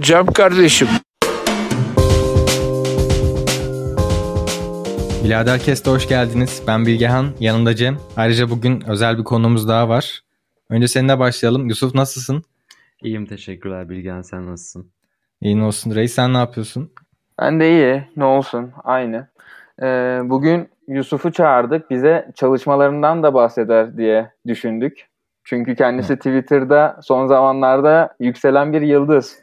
Cem kardeşim. Bilader Kest'e hoş geldiniz. Ben Bilgehan, yanımda Cem. Ayrıca bugün özel bir konumuz daha var. Önce seninle başlayalım. Yusuf nasılsın? İyiyim teşekkürler Bilgehan sen nasılsın? İyi olsun. Reis sen ne yapıyorsun? Ben de iyi. Ne olsun. Aynı. Ee, bugün Yusuf'u çağırdık. Bize çalışmalarından da bahseder diye düşündük. Çünkü kendisi Twitter'da son zamanlarda yükselen bir yıldız.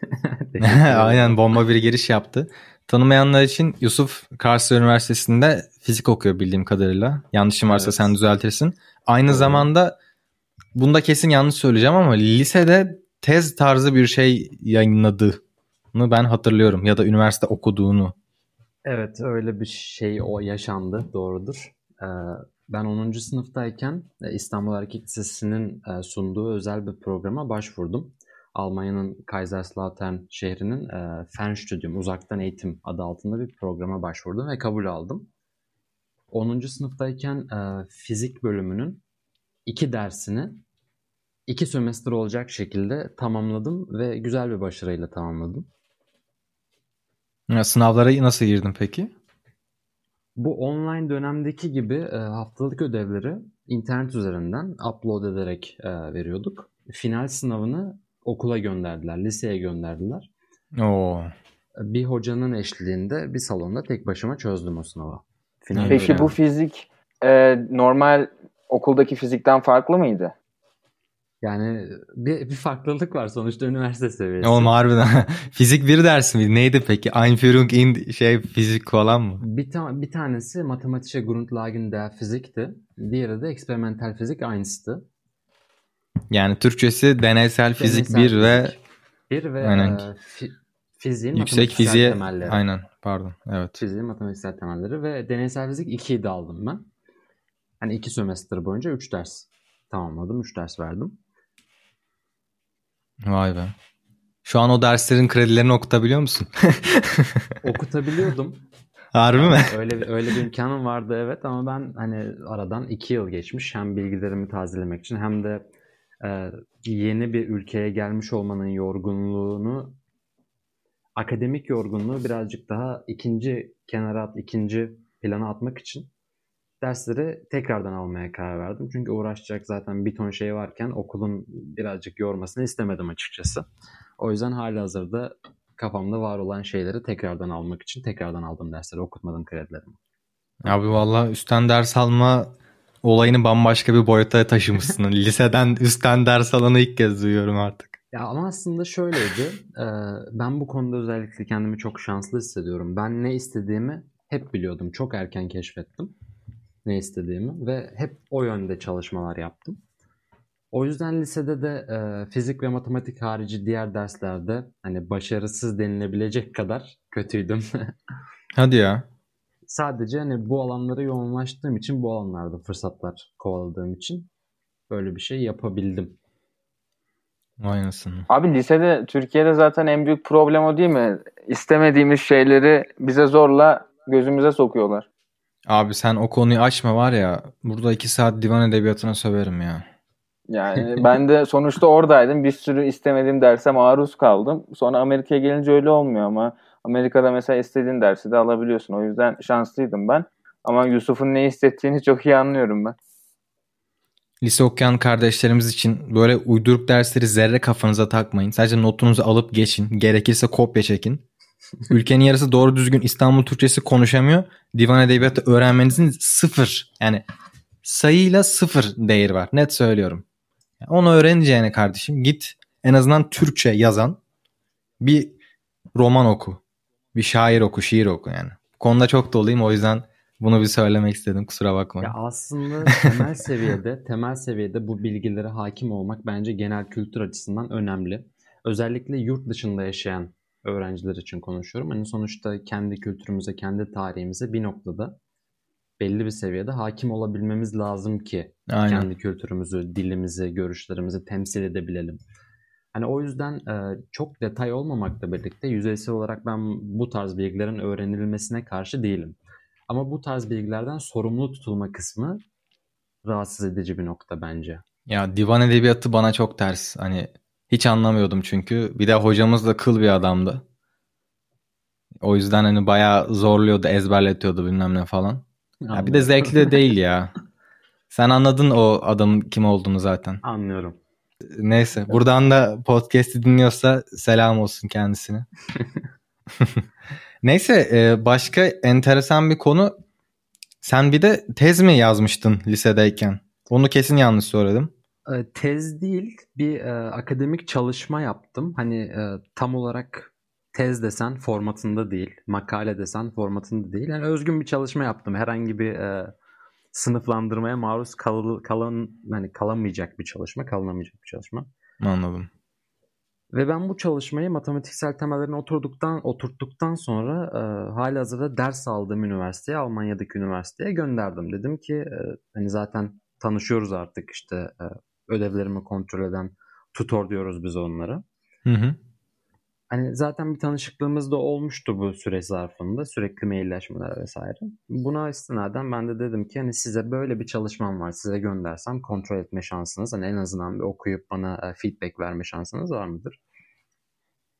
Aynen bomba bir giriş yaptı. Tanımayanlar için Yusuf Karlsruhe Üniversitesi'nde fizik okuyor bildiğim kadarıyla. Yanlışım varsa Evet. sen düzeltirsin. Aynı Doğru. zamanda bunda kesin yanlış söyleyeceğim ama lisede tez tarzı bir şey yayınladığını ben hatırlıyorum. Ya da üniversite okuduğunu. Evet öyle bir şey o yaşandı doğrudur. Ee, ben 10. sınıftayken e, İstanbul Erkek Lisesi'nin e, sunduğu özel bir programa başvurdum. Almanya'nın Kaiserslautern şehrinin e, Fernstudium uzaktan eğitim adı altında bir programa başvurdum ve kabul aldım. 10. sınıftayken fizik bölümünün iki dersini iki sömestr olacak şekilde tamamladım ve güzel bir başarıyla tamamladım. Sınavlara nasıl girdin peki? Bu online dönemdeki gibi e, haftalık ödevleri internet üzerinden upload ederek e, veriyorduk. Final sınavını okula gönderdiler, liseye gönderdiler. Oo. E, Bir hocanın eşliğinde bir salonda tek başıma çözdüm o sınavı. Final. Peki bu fizik e, normal okuldaki fizikten farklı mıydı? Yani bir, bir farklılık var sonuçta üniversite seviyesi. Oğlum harbiden. Fizik bir ders miydi? Neydi peki? Einführung in şey fizik falan mı? Bir, ta- bir tanesi Mathematische Grundlagen der Physik'ti. Diğeri de Experimental Fizik aynısı. Yani Türkçesi deneysel fizik Deneysel 1 ve. Bir ve Aynen. e, fi- fiziğin yüksek fiziğe temelleri. aynen pardon evet. Fiziğin matematiksel temelleri ve deneysel fizik 2'yi de aldım ben. Hani 2 sömestr boyunca 3 ders tamamladım. 3 ders verdim. Vay be. Şu an o derslerin kredilerini okutabiliyor musun? Okutabiliyordum. Harbi mi? öyle öyle bir imkanım vardı evet ama ben hani aradan 2 yıl geçmiş. Hem bilgilerimi tazelemek için hem de e, yeni bir ülkeye gelmiş olmanın yorgunluğunu akademik yorgunluğu birazcık daha ikinci kenara at, ikinci plana atmak için dersleri tekrardan almaya karar verdim. Çünkü uğraşacak zaten bir ton şey varken okulun birazcık yormasını istemedim açıkçası. O yüzden halihazırda kafamda var olan şeyleri tekrardan almak için tekrardan aldım dersleri, okutmadım kredilerimi. Abi valla üstten ders alma olayını bambaşka bir boyuta taşımışsın. Liseden üstten ders alanı ilk kez duyuyorum artık. Ya ama aslında şöyleydi. ben bu konuda özellikle kendimi çok şanslı hissediyorum. Ben ne istediğimi hep biliyordum. Çok erken keşfettim ne istediğimi ve hep o yönde çalışmalar yaptım. O yüzden lisede de e, fizik ve matematik harici diğer derslerde hani başarısız denilebilecek kadar kötüydüm. Hadi ya. Sadece hani bu alanlara yoğunlaştığım için bu alanlarda fırsatlar kovaladığım için böyle bir şey yapabildim. Vay anasını. Abi lisede Türkiye'de zaten en büyük problem o değil mi? İstemediğimiz şeyleri bize zorla gözümüze sokuyorlar. Abi sen o konuyu açma var ya burada iki saat divan edebiyatına söverim ya. Yani ben de sonuçta oradaydım. Bir sürü istemediğim derse maruz kaldım. Sonra Amerika'ya gelince öyle olmuyor ama Amerika'da mesela istediğin dersi de alabiliyorsun. O yüzden şanslıydım ben. Ama Yusuf'un ne hissettiğini çok iyi anlıyorum ben. Lise okuyan kardeşlerimiz için böyle uyduruk dersleri zerre kafanıza takmayın. Sadece notunuzu alıp geçin. Gerekirse kopya çekin. Ülkenin yarısı doğru düzgün İstanbul Türkçesi konuşamıyor. Divan edebiyatı öğrenmenizin sıfır. Yani sayıyla sıfır değeri var. Net söylüyorum. Onu öğreneceğine kardeşim git en azından Türkçe yazan bir roman oku. Bir şair oku, şiir oku yani. Bu konuda çok doluyum o yüzden bunu bir söylemek istedim kusura bakmayın. Ya aslında temel seviyede, temel seviyede bu bilgilere hakim olmak bence genel kültür açısından önemli. Özellikle yurt dışında yaşayan öğrenciler için konuşuyorum. Hani sonuçta kendi kültürümüze, kendi tarihimize bir noktada belli bir seviyede hakim olabilmemiz lazım ki Aynen. kendi kültürümüzü, dilimizi, görüşlerimizi temsil edebilelim. Hani o yüzden e, çok detay olmamakla birlikte yüzeysel olarak ben bu tarz bilgilerin öğrenilmesine karşı değilim. Ama bu tarz bilgilerden sorumlu tutulma kısmı rahatsız edici bir nokta bence. Ya divan edebiyatı bana çok ters. Hani Hiç anlamıyordum çünkü. Bir de hocamız da kıl bir adamdı. O yüzden hani bayağı zorluyordu, ezberletiyordu bilmem ne falan. Ya bir de zevkli de değil ya. Sen anladın o adamın kim olduğunu zaten. Anlıyorum. Neyse buradan da podcast'i dinliyorsa selam olsun kendisine. Neyse e, başka enteresan bir konu. Sen bir de tez mi yazmıştın lisedeyken? Onu kesin yanlış söyledim. E, tez değil bir e, akademik çalışma yaptım. Hani e, tam olarak tez desen formatında değil, makale desen formatında değil. Yani özgün bir çalışma yaptım. Herhangi bir e, sınıflandırmaya maruz kal, kalan hani kalamayacak bir çalışma, kalınamayacak bir çalışma. Anladım. Ve ben bu çalışmayı matematiksel temellerini oturduktan oturttuktan sonra e, hali hazırda ders aldığım üniversiteye, Almanya'daki üniversiteye gönderdim. Dedim ki e, hani zaten tanışıyoruz artık işte e, ödevlerimi kontrol eden tutor diyoruz biz onlara. Hı hı. Hani zaten bir tanışıklığımız da olmuştu bu süre zarfında. Sürekli mailleşmeler vesaire. Buna istinaden ben de dedim ki hani size böyle bir çalışmam var. Size göndersem kontrol etme şansınız. Hani en azından bir okuyup bana e, feedback verme şansınız var mıdır?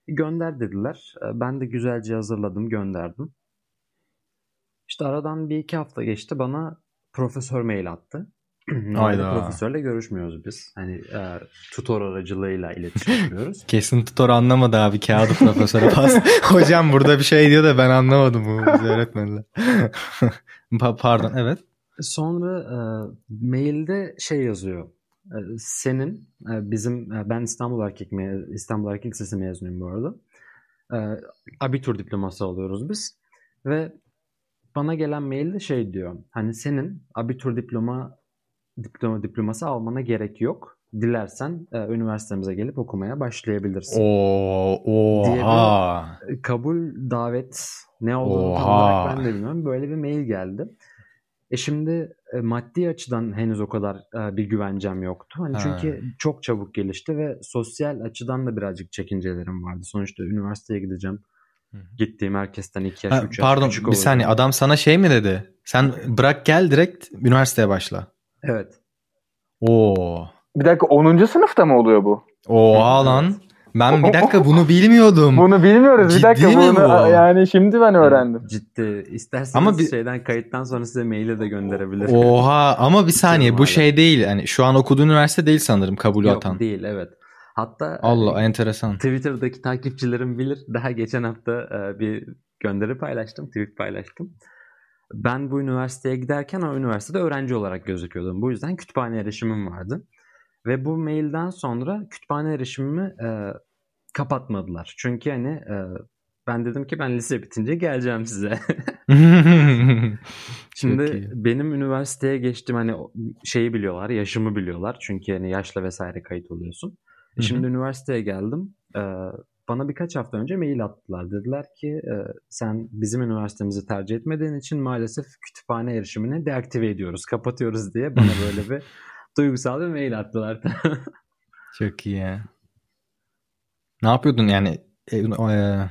Gönder dediler. E, ben de güzelce hazırladım gönderdim. İşte aradan bir iki hafta geçti bana profesör mail attı. Hayda. profesörle görüşmüyoruz biz. Hani e, tutor aracılığıyla iletişim kuruyoruz. Kesin tutor anlamadı abi kağıdı profesöre pas. Hocam burada bir şey diyor da ben anlamadım bu bize öğretmediler. Pardon evet. Sonra e, mailde şey yazıyor. E, senin e, bizim e, ben İstanbul Erkek İstanbul Erkek Lisesi mezunuyum bu arada. E, abitur diploması alıyoruz biz ve bana gelen mailde şey diyor. Hani senin abitur diploma diploma diploması almana gerek yok. Dilersen e, üniversitemize gelip okumaya başlayabilirsin. Oo, oha. Diye bir kabul davet ne olduğunu tam olarak ben de bilmiyorum. Böyle bir mail geldi. E şimdi e, maddi açıdan henüz o kadar e, bir güvencem yoktu. Hani çünkü çok çabuk gelişti ve sosyal açıdan da birazcık çekincelerim vardı. Sonuçta üniversiteye gideceğim. Gittiğim herkesten iki yaş, ha, üç yaş Pardon bir saniye adam sana şey mi dedi? Sen bırak gel direkt üniversiteye başla. Evet. Oo. Bir dakika 10. sınıfta mı oluyor bu? Oha lan. Ben bir dakika bunu bilmiyordum. Bunu bilmiyoruz. Ciddi bir dakika mi bunu bu? yani şimdi ben öğrendim. Ciddi. İsterseniz ama bir... şeyden kayıttan sonra size maile de gönderebilirim. Oha ama bir saniye bu şey değil. Yani şu an okuduğun üniversite değil sanırım kabul Yok, atan. Yok değil evet. Hatta Allah e, enteresan. Twitter'daki takipçilerim bilir. Daha geçen hafta e, bir gönderi paylaştım, tweet paylaştım ben bu üniversiteye giderken o üniversitede öğrenci olarak gözüküyordum. Bu yüzden kütüphane erişimim vardı. Ve bu mailden sonra kütüphane erişimimi e, kapatmadılar. Çünkü hani e, ben dedim ki ben lise bitince geleceğim size. Şimdi benim üniversiteye geçtim hani şeyi biliyorlar, yaşımı biliyorlar. Çünkü hani yaşla vesaire kayıt oluyorsun. Şimdi üniversiteye geldim. E, bana birkaç hafta önce mail attılar. Dediler ki e, sen bizim üniversitemizi tercih etmediğin için maalesef kütüphane erişimini deaktive ediyoruz, kapatıyoruz diye bana böyle bir duygusal bir mail attılar. Çok iyi. Ne yapıyordun yani? E, e,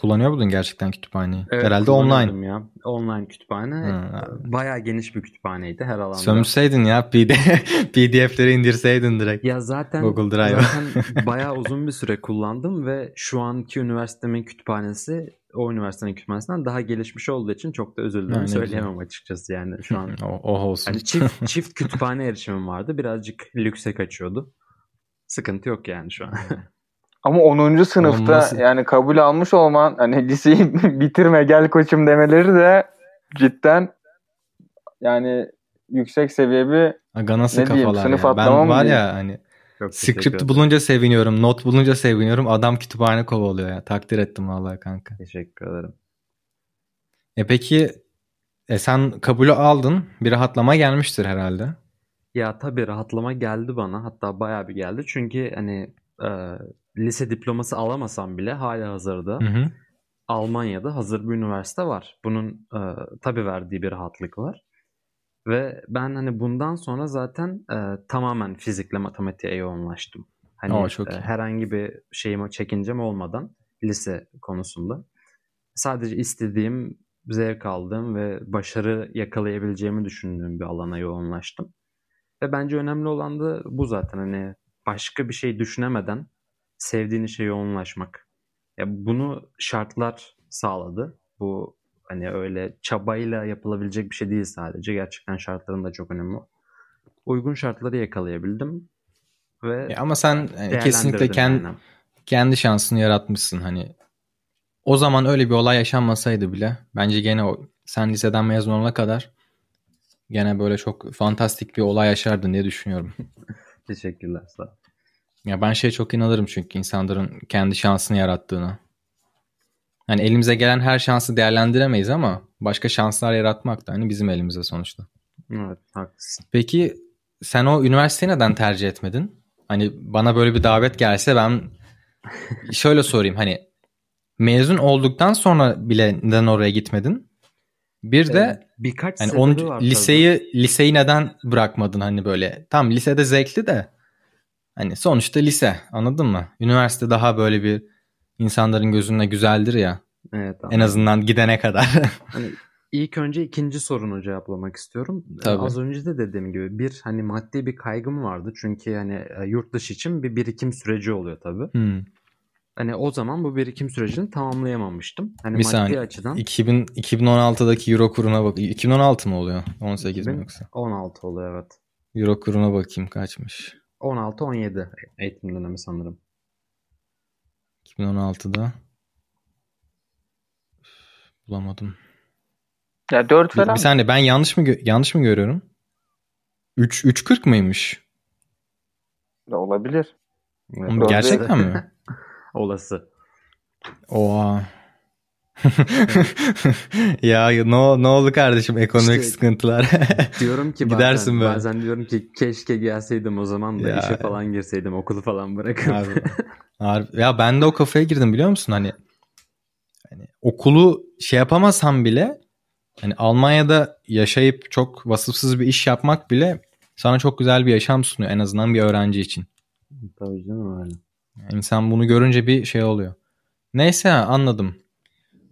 Kullanıyor muydun gerçekten kütüphaneyi? Evet, Herhalde online. ya. Online kütüphane. Hı. Bayağı geniş bir kütüphaneydi her alanda. Sömürseydin ya PDF'leri indirseydin direkt. Ya zaten Google Drive. zaten bayağı uzun bir süre kullandım ve şu anki üniversitemin kütüphanesi o üniversitenin kütüphanesinden daha gelişmiş olduğu için çok da üzüldüm yani söyleyemem güzel. açıkçası yani şu an. oh, oh olsun. Hani çift, çift kütüphane erişimim vardı. Birazcık lükse kaçıyordu. Sıkıntı yok yani şu an. Ama 10. sınıfta Olması... yani kabul almış olman hani liseyi bitirme gel koçum demeleri de cidden yani yüksek seviye bir Aga nasıl ne diyeyim, sınıf ya. Ben var ya hani Çok script bulunca seviniyorum, not bulunca seviniyorum. Adam kütüphane kovalıyor ya. Takdir ettim vallahi kanka. Teşekkür ederim. E peki e sen kabulü aldın. Bir rahatlama gelmiştir herhalde. Ya tabii rahatlama geldi bana. Hatta bayağı bir geldi. Çünkü hani e, lise diploması alamasam bile hala hazırda hı hı. Almanya'da hazır bir üniversite var. Bunun e, tabii verdiği bir rahatlık var. Ve ben hani bundan sonra zaten e, tamamen fizikle matematiğe yoğunlaştım. Hani Oo, çok e, herhangi bir şeyime çekincem olmadan lise konusunda. Sadece istediğim, zevk aldığım ve başarı yakalayabileceğimi düşündüğüm bir alana yoğunlaştım. Ve bence önemli olan da bu zaten hani başka bir şey düşünemeden sevdiğin işe yoğunlaşmak. Ya bunu şartlar sağladı. Bu hani öyle çabayla yapılabilecek bir şey değil sadece. Gerçekten şartların da çok önemli. Uygun şartları yakalayabildim ve Ya ama sen yani kesinlikle kendi yani. kendi şansını yaratmışsın hani. O zaman öyle bir olay yaşanmasaydı bile bence gene o sen liseden mezun olana kadar gene böyle çok fantastik bir olay yaşardın diye düşünüyorum. Teşekkürler sağ ol. Ya ben şey çok inanırım çünkü insanların kendi şansını yarattığına. Hani elimize gelen her şansı değerlendiremeyiz ama başka şanslar yaratmak da hani bizim elimizde sonuçta. Evet haklısın. Peki sen o üniversiteyi neden tercih etmedin? Hani bana böyle bir davet gelse ben şöyle sorayım hani mezun olduktan sonra bile neden oraya gitmedin? Bir de Ee, birkaç hani on, var tabii. liseyi liseyi neden bırakmadın hani böyle? Tam lisede zevkli de hani sonuçta lise anladın mı? Üniversite daha böyle bir insanların gözünde güzeldir ya Evet, en anladım. azından gidene kadar. Hani ilk önce ikinci sorunu cevaplamak istiyorum. Tabii. Az önce de dediğim gibi bir hani maddi bir kaygım vardı. Çünkü hani e, yurt dışı için bir birikim süreci oluyor tabii. Hmm. Hani o zaman bu birikim sürecini tamamlayamamıştım. Hani Bir maddi saniye. açıdan 2000 2016'daki euro kuruna bak. 2016 mı oluyor? 18 mi 2000 yoksa? 16 oluyor evet. Euro kuruna bakayım kaçmış. 16-17 eğitim dönemi sanırım. 2016'da Üf, bulamadım. Ya 4 Bir, falan. bir saniye ben yanlış mı yanlış mı görüyorum? 3 3.40 mıymış? Da olabilir. Doğru. gerçekten mi? Olası. Oha. ya ne, ne oldu kardeşim ekonomik İşte- sıkıntılar. Diyorum ki bazen, Gidersin böyle. bazen diyorum ki keşke gelseydim o zaman da Ya. işe falan girseydim okulu falan bırakıp. Harbi. Harbi. Ya ben de o kafaya girdim biliyor musun? Hani hani okulu şey yapamasam bile hani Almanya'da yaşayıp çok vasıfsız bir iş yapmak bile sana çok güzel bir yaşam sunuyor en azından bir öğrenci için. Tabii canım öyle. Yani İnsan bunu görünce bir şey oluyor. Neyse anladım.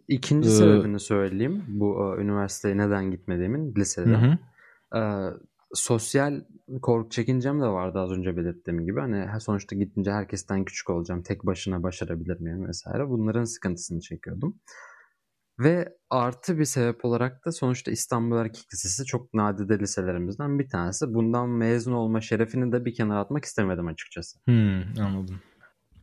İkinci Ee, sebebini söyleyeyim. Bu e, üniversiteye neden gitmediğimin lisede. Hı. Ee, sosyal korku çekincem de vardı az önce belirttiğim gibi. Hani ha- sonuçta gidince herkesten küçük olacağım. Tek başına başarabilir miyim vesaire. Bunların sıkıntısını çekiyordum. Ve artı bir sebep olarak da sonuçta İstanbul Erkek Lisesi çok nadide liselerimizden bir tanesi. Bundan mezun olma şerefini de bir kenara atmak istemedim açıkçası. Hmm, anladım.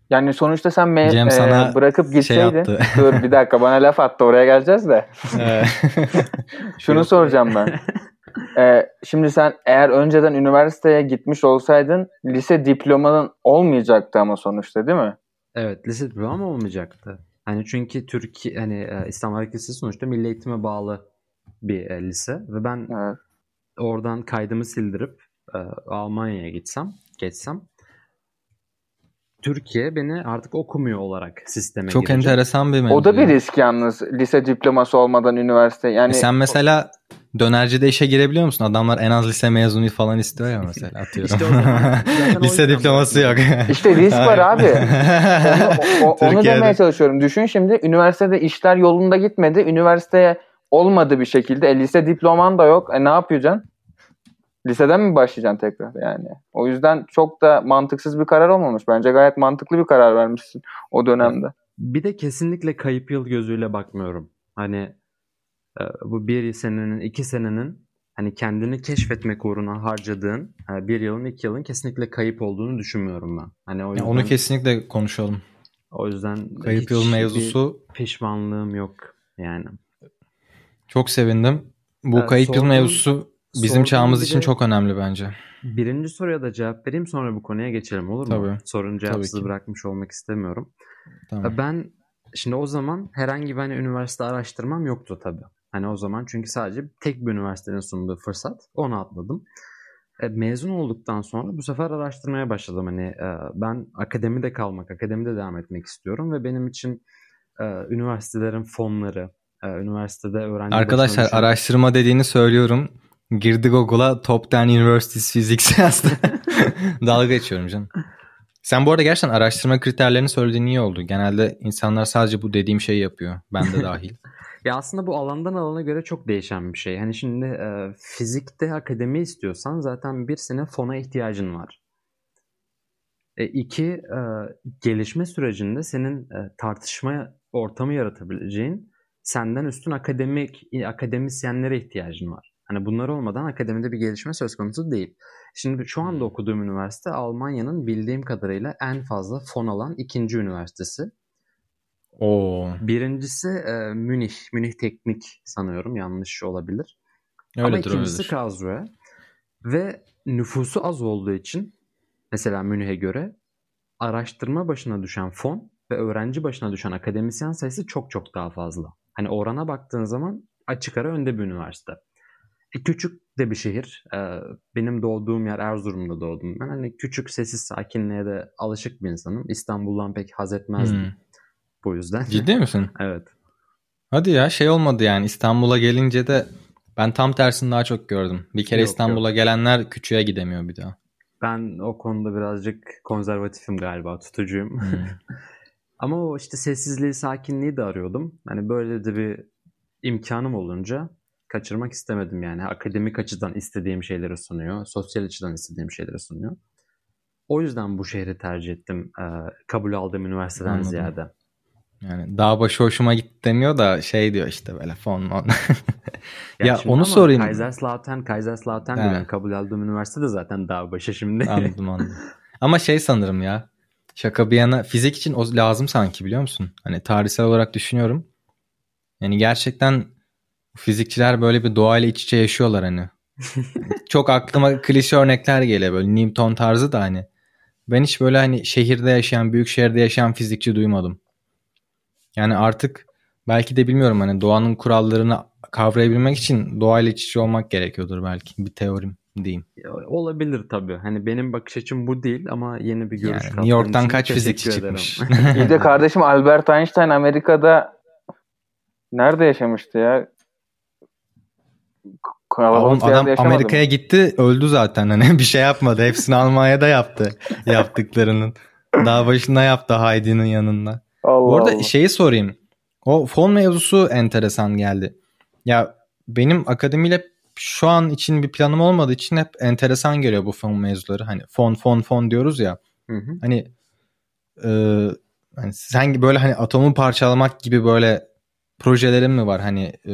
Yani sonuçta sen me- Cem e, sana bırakıp Şey gitseydin. yaptı. Dur bir dakika bana laf attı oraya geleceğiz de. Şunu soracağım ben. Ee, şimdi sen eğer önceden üniversiteye gitmiş olsaydın lise diplomanın olmayacaktı ama sonuçta değil mi? Evet, lise diplomam olmayacaktı. Hani çünkü Türkiye hani e, İstanbul Erkek Lisesi sonuçta milli eğitime bağlı bir e, lise ve ben Evet. oradan kaydımı sildirip e, Almanya'ya gitsem, geçsem Türkiye beni artık okumuyor olarak sisteme çok girecek. enteresan bir mevzu. O da bir risk yalnız lise diploması olmadan üniversite. Yani E sen mesela dönercide işe girebiliyor musun? Adamlar en az lise mezunu falan istiyor ya mesela atıyorum. İşte o lise diploması yok. İşte risk var abi. onu, o- onu Türkiye'de. demeye çalışıyorum. Düşün şimdi üniversitede işler yolunda gitmedi. Üniversiteye olmadı bir şekilde. E, lise diploman da yok. E ne yapacaksın? Liseden mi başlayacaksın tekrar yani? O yüzden çok da mantıksız bir karar olmamış. Bence gayet mantıklı bir karar vermişsin o dönemde. Bir de kesinlikle kayıp yıl gözüyle bakmıyorum. Hani e, bu bir senenin, iki senenin hani kendini keşfetmek uğruna harcadığın e, bir yılın, iki yılın kesinlikle kayıp olduğunu düşünmüyorum ben. Hani o yüzden, onu kesinlikle konuşalım. o yüzden Kayıp yıl mevzusu pişmanlığım yok yani. çok sevindim. Bu Evet, kayıp yıl sorduğun- mevzusu bizim çağımız için çok önemli bence. Birinci soruya da cevap vereyim sonra bu konuya geçelim olur mu? Tabii. Sorun cevapsız ki. bırakmış olmak istemiyorum. Tamam. Ben şimdi o zaman herhangi bir hani üniversite araştırmam yoktu tabii. Hani o zaman çünkü sadece tek bir üniversitenin sunduğu fırsat. Onu atladım. E, mezun olduktan sonra bu sefer araştırmaya başladım. Hani e, ben akademide kalmak, akademide devam etmek istiyorum ve benim için e, üniversitelerin fonları, e, üniversitede öğrenci Arkadaşlar araştırma dediğini söylüyorum. Girdi Google'a Top 10 Universities Physics yazdı. Dalga geçiyorum canım. Sen bu arada gerçekten araştırma kriterlerini söylediğin iyi oldu. Genelde insanlar sadece bu dediğim şeyi yapıyor. Ben de dahil. Ya aslında bu alandan alana göre çok değişen bir şey. Hani şimdi e, fizikte akademi istiyorsan zaten bir sene fona ihtiyacın var. E, iki, e, gelişme sürecinde senin e, tartışma ortamı yaratabileceğin senden üstün akademik akademisyenlere ihtiyacın var. Hani bunlar olmadan akademide bir gelişme söz konusu değil. Şimdi şu anda okuduğum üniversite Almanya'nın bildiğim kadarıyla en fazla fon alan ikinci üniversitesi. Oo. Birincisi e, Münih, Münih Teknik sanıyorum yanlış olabilir. Öyledir, Ama ikincisi öyledir. Karlsruhe. Ve nüfusu az olduğu için mesela Münih'e göre araştırma başına düşen fon ve öğrenci başına düşen akademisyen sayısı çok çok daha fazla. Hani orana baktığın zaman açık ara önde bir üniversite. E, küçük de bir şehir. E, benim doğduğum yer Erzurum'da doğdum. Ben hani küçük sessiz sakinliğe de alışık bir insanım. İstanbul'dan pek haz etmezdim. Hmm. Bu yüzden. Ciddi misin? evet. Hadi ya şey olmadı yani İstanbul'a gelince de ben tam tersini daha çok gördüm. Bir kere Yok, İstanbul'a gelenler küçüğe gidemiyor bir daha. Ben o konuda birazcık konservatifim galiba, tutucuyum. Hmm. Ama o işte sessizliği, sakinliği de arıyordum. Hani böyle de bir imkanım olunca kaçırmak istemedim yani. Akademik açıdan istediğim şeyleri sunuyor. Sosyal açıdan istediğim şeyleri sunuyor. O yüzden bu şehri tercih ettim. e, kabul aldığım üniversiteden Anladım. ziyade. Yani dağ başı hoşuma gitti demiyor da şey diyor işte böyle fon mon. ya şimdi onu sorayım. Kaiserslautern, Kaiserslautern diyor. Ben kabul aldığım üniversite de zaten dağ başı şimdi. Anladım anladım. Ama şey sanırım ya. Şaka bir yana fizik için o lazım sanki biliyor musun? Hani tarihsel olarak düşünüyorum. Yani gerçekten fizikçiler böyle bir doğayla iç içe yaşıyorlar hani. Çok aklıma klişe örnekler geliyor böyle Newton tarzı da hani. Ben hiç böyle hani şehirde yaşayan, büyük şehirde yaşayan fizikçi duymadım. Yani artık belki de bilmiyorum hani doğanın kurallarını kavrayabilmek için doğayla iç içe olmak gerekiyordur belki. Bir teorim diyeyim. Olabilir tabii. Hani benim bakış açım bu değil ama yeni bir görüş Yani New York'tan kaç fizikçi çıkmış? İyi de kardeşim Albert Einstein Amerika'da nerede yaşamıştı ya? Oğlum adam? Amerika'ya gitti öldü zaten hani bir şey yapmadı. Hepsini Almanya'da yaptı yaptıklarının. Dağ başında yaptı Heidi'nin yanında. Allah Bu arada Allah. şeyi sorayım. O fon mevzusu enteresan geldi. Ya benim akademiyle şu an için bir planım olmadığı için hep enteresan geliyor bu fon mevzuları. Hani fon fon fon diyoruz ya. Hı hı. Hani e, hani sen böyle hani atomu parçalamak gibi böyle projelerin mi var? Hani e,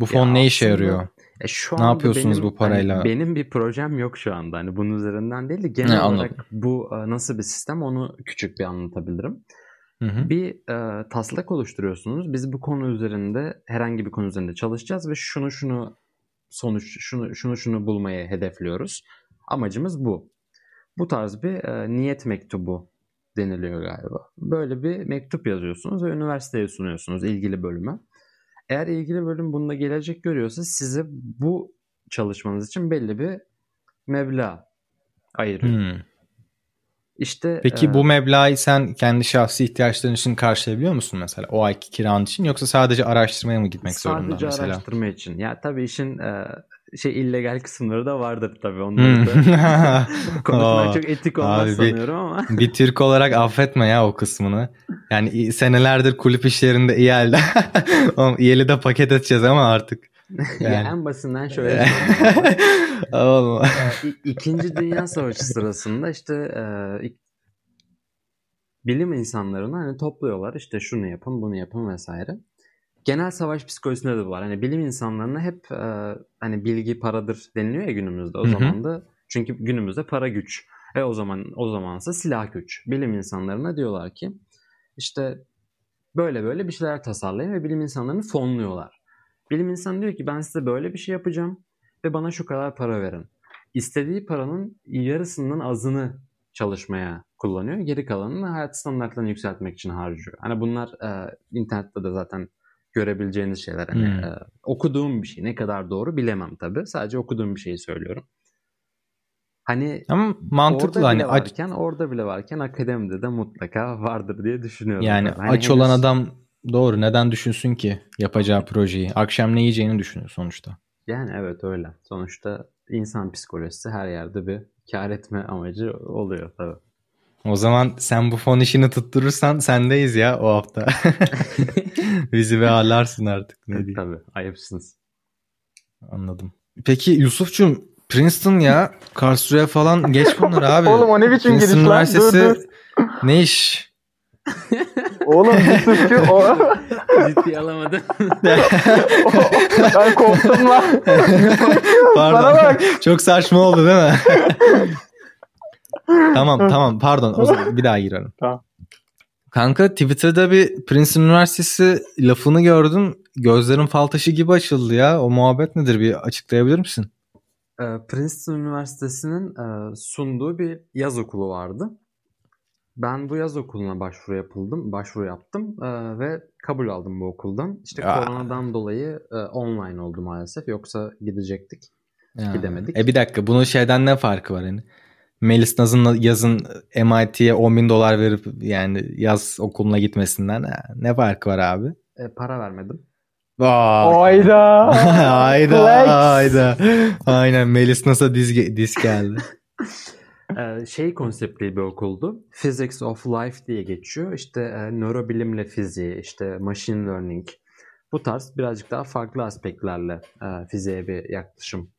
bu fon Ya ne işe aslında yarıyor? E şu Ne yapıyorsunuz benim, bu parayla? hani benim bir projem yok şu anda. Hani bunun üzerinden değil de genel Ne, olarak anladım. bu e, nasıl bir sistem onu küçük bir anlatabilirim. Hı hı. Bir e, taslak oluşturuyorsunuz. Biz bu konu üzerinde herhangi bir konu üzerinde çalışacağız ve şunu şunu sonuç şunu şunu şunu bulmayı hedefliyoruz. Amacımız bu. Bu tarz bir e, niyet mektubu deniliyor galiba. Böyle bir mektup yazıyorsunuz ve üniversiteye sunuyorsunuz ilgili bölüme. Eğer ilgili bölüm bunda gelecek görüyorsa size bu çalışmanız için belli bir meblağ ayırıyor. Hmm. İşte Peki e, bu meblağı sen kendi şahsi ihtiyaçların için karşılayabiliyor musun mesela o ayki kiran için yoksa sadece araştırmaya mı gitmek zorunda sadece mesela? araştırma için. Ya tabii işin e, şey illegal kısımları da vardır tabii onları Hmm. da. Konuşmak çok etik olmaz Abi sanıyorum ama. bir Türk olarak affetme ya o kısmını. Yani senelerdir kulüp işlerinde İYEL'de. İYEL'i de paket edeceğiz ama artık. Ya Yani. en basitinden şöyle. Oğlum. İkinci Dünya Savaşı sırasında işte e, bilim insanlarını hani topluyorlar işte şunu yapın bunu yapın vesaire. Genel savaş psikolojisinde de bu var. Hani bilim insanlarına hep e, hani bilgi paradır deniliyor ya günümüzde. O Hı hı. zaman da çünkü günümüzde para güç. E o zaman o zamansa silah güç. Bilim insanlarına diyorlar ki işte böyle böyle bir şeyler tasarlayın ve bilim insanlarını fonluyorlar. Bilim insanı diyor ki ben size böyle bir şey yapacağım ve bana şu kadar para verin. İstediği paranın yarısından azını çalışmaya kullanıyor. Geri kalanını hayat standartlarını yükseltmek için harcıyor. Hani bunlar e, internette de zaten görebileceğiniz şeyler. Hani Hmm. e, okuduğum bir şey. Ne kadar doğru bilemem tabii. Sadece okuduğum bir şeyi söylüyorum. Hani Ama mantıklı orada hani bile aç, varken, orada bile varken akademide de mutlaka vardır diye düşünüyorum. yani. Hani aç olan henüz- adam doğru neden düşünsün ki yapacağı projeyi? Akşam ne yiyeceğini düşünüyor sonuçta. Yani evet öyle. Sonuçta insan psikolojisi her yerde bir kar etme amacı oluyor tabii. O zaman sen bu fon işini tutturursan sendeyiz ya o hafta. Bizi bir ağırlarsın artık. Ne diyeyim. tabii ayıpsınız. Anladım. Peki Yusuf'cum Princeton ya. Karlsruhe falan geç bunlar abi. Oğlum o ne biçim Princeton giriş lan? Üniversitesi Dur dur. ne iş? Oğlum ki o... Ciddiye alamadım. ben korktum lan. Pardon. Bana bak. Çok saçma oldu değil mi? tamam tamam pardon. O zaman bir daha girelim. Tamam. Kanka Twitter'da bir Princeton Üniversitesi lafını gördüm. Gözlerim fal taşı gibi açıldı ya. O muhabbet nedir bir açıklayabilir misin? Ee, Princeton Üniversitesi'nin e, sunduğu bir yaz okulu vardı. Ben bu yaz okuluna başvuru yapıldım, başvuru yaptım e, ve kabul aldım bu okuldan. İşte Aa. koronadan dolayı e, online oldu maalesef. Yoksa gidecektik. Ya. Gidemedik. E bir dakika bunun şeyden ne farkı var hani? Melis Naz'ın yazın MIT'ye 10 bin dolar verip yani yaz okuluna gitmesinden ha, ne farkı var abi? E, para vermedim. Vay. Hayda. hayda Flex. hayda. Aynen Melis Naz'a diz, diz geldi. Ee, şey konseptli bir okuldu. Physics of Life diye geçiyor. İşte e, nörobilimle fiziği, işte machine learning. Bu tarz birazcık daha farklı aspektlerle e, fiziğe bir yaklaşım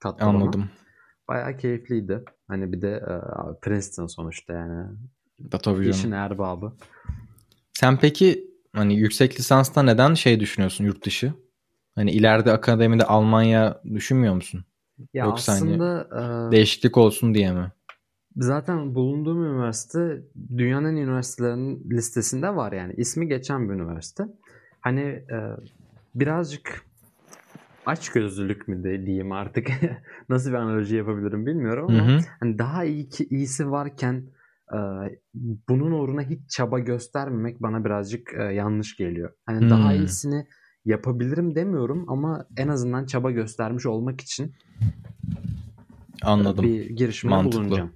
kattı. Anladım. Bayağı keyifliydi. Hani bir de e, Princeton sonuçta yani. Tabii. İşin erbabı. Sen peki hani yüksek lisansta neden şey düşünüyorsun yurt dışı? Hani ileride akademide Almanya düşünmüyor musun? Ya Yoksa hani aslında e, Değişiklik olsun diye mi? zaten bulunduğum üniversite dünyanın üniversitelerinin listesinde var yani. ismi geçen bir üniversite. Hani e, birazcık açgözlülük mü de diyeyim artık. Nasıl bir analoji yapabilirim bilmiyorum Hı ama hı. hani daha iyi ki iyisi varken e, bunun uğruna hiç çaba göstermemek bana birazcık e, yanlış geliyor. Hani daha Hmm. iyisini yapabilirim demiyorum ama en azından çaba göstermiş olmak için Anladım. bir girişimde Mantıklı. bulunacağım.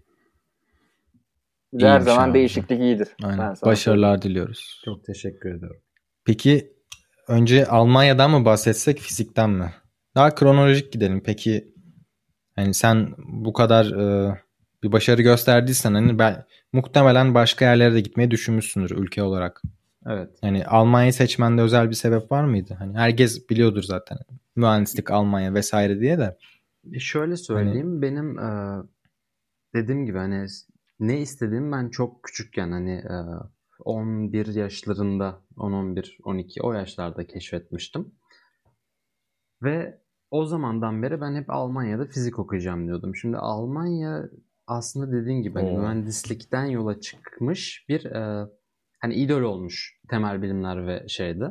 Her zaman abi. değişiklik iyidir. Aynen. Ben sana Başarılar diliyoruz. Çok teşekkür ederim. Peki önce Almanya'dan mı bahsetsek fizikten mi? Daha kronolojik gidelim. Peki hani sen bu kadar e, bir başarı gösterdiysen hani ben, muhtemelen başka yerlere de gitmeyi düşünmüşsündür ülke olarak. Evet. Yani Almanya'yı seçmende özel bir sebep var mıydı? Hani herkes biliyordur zaten. Mühendislik Almanya vesaire diye de. E, Şöyle söyleyeyim benim e, dediğim gibi hani ne istediğimi ben çok küçükken hani e, 11 yaşlarında 10 11 12 o yaşlarda keşfetmiştim. Ve o zamandan beri ben hep Almanya'da fizik okuyacağım diyordum. Şimdi Almanya aslında dediğin gibi hani mühendislikten yola çıkmış bir e, hani idol olmuş temel bilimler ve şeyde.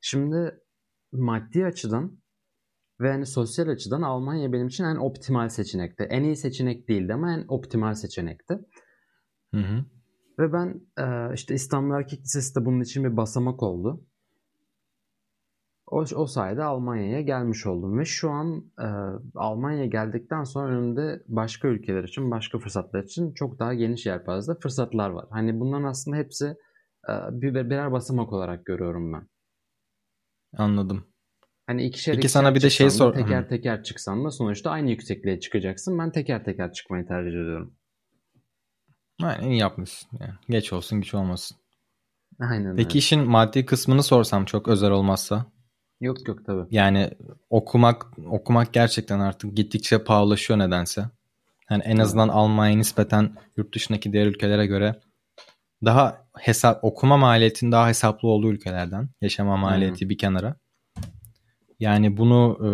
Şimdi maddi açıdan ve hani sosyal açıdan Almanya benim için en optimal seçenekti. En iyi seçenek değildi ama en optimal seçenekti. Hı hı. Ve ben e, işte İstanbul Erkek Lisesi de bunun için bir basamak oldu. O, o sayede Almanya'ya gelmiş oldum ve şu an e, Almanya'ya geldikten sonra önümde başka ülkeler için, başka fırsatlar için çok daha geniş yelpazede fırsatlar var. Hani bunların aslında hepsi bir, birer basamak olarak görüyorum ben. Anladım. Hani ikişer Peki ikişer sana bir de şey sor- Teker teker çıksan da sonuçta aynı yüksekliğe çıkacaksın. Ben teker teker çıkmayı tercih ediyorum. Aynen iyi yapmışsın. Yani geç olsun güç olmasın. Aynen Peki öyle. işin maddi kısmını sorsam çok özel olmazsa. Yok yok tabii. Yani okumak okumak gerçekten artık gittikçe pahalılaşıyor nedense. Yani en azından Almanya nispeten yurt dışındaki diğer ülkelere göre daha hesap okuma maliyetinin daha hesaplı olduğu ülkelerden. Yaşama maliyeti bir kenara. Yani bunu e,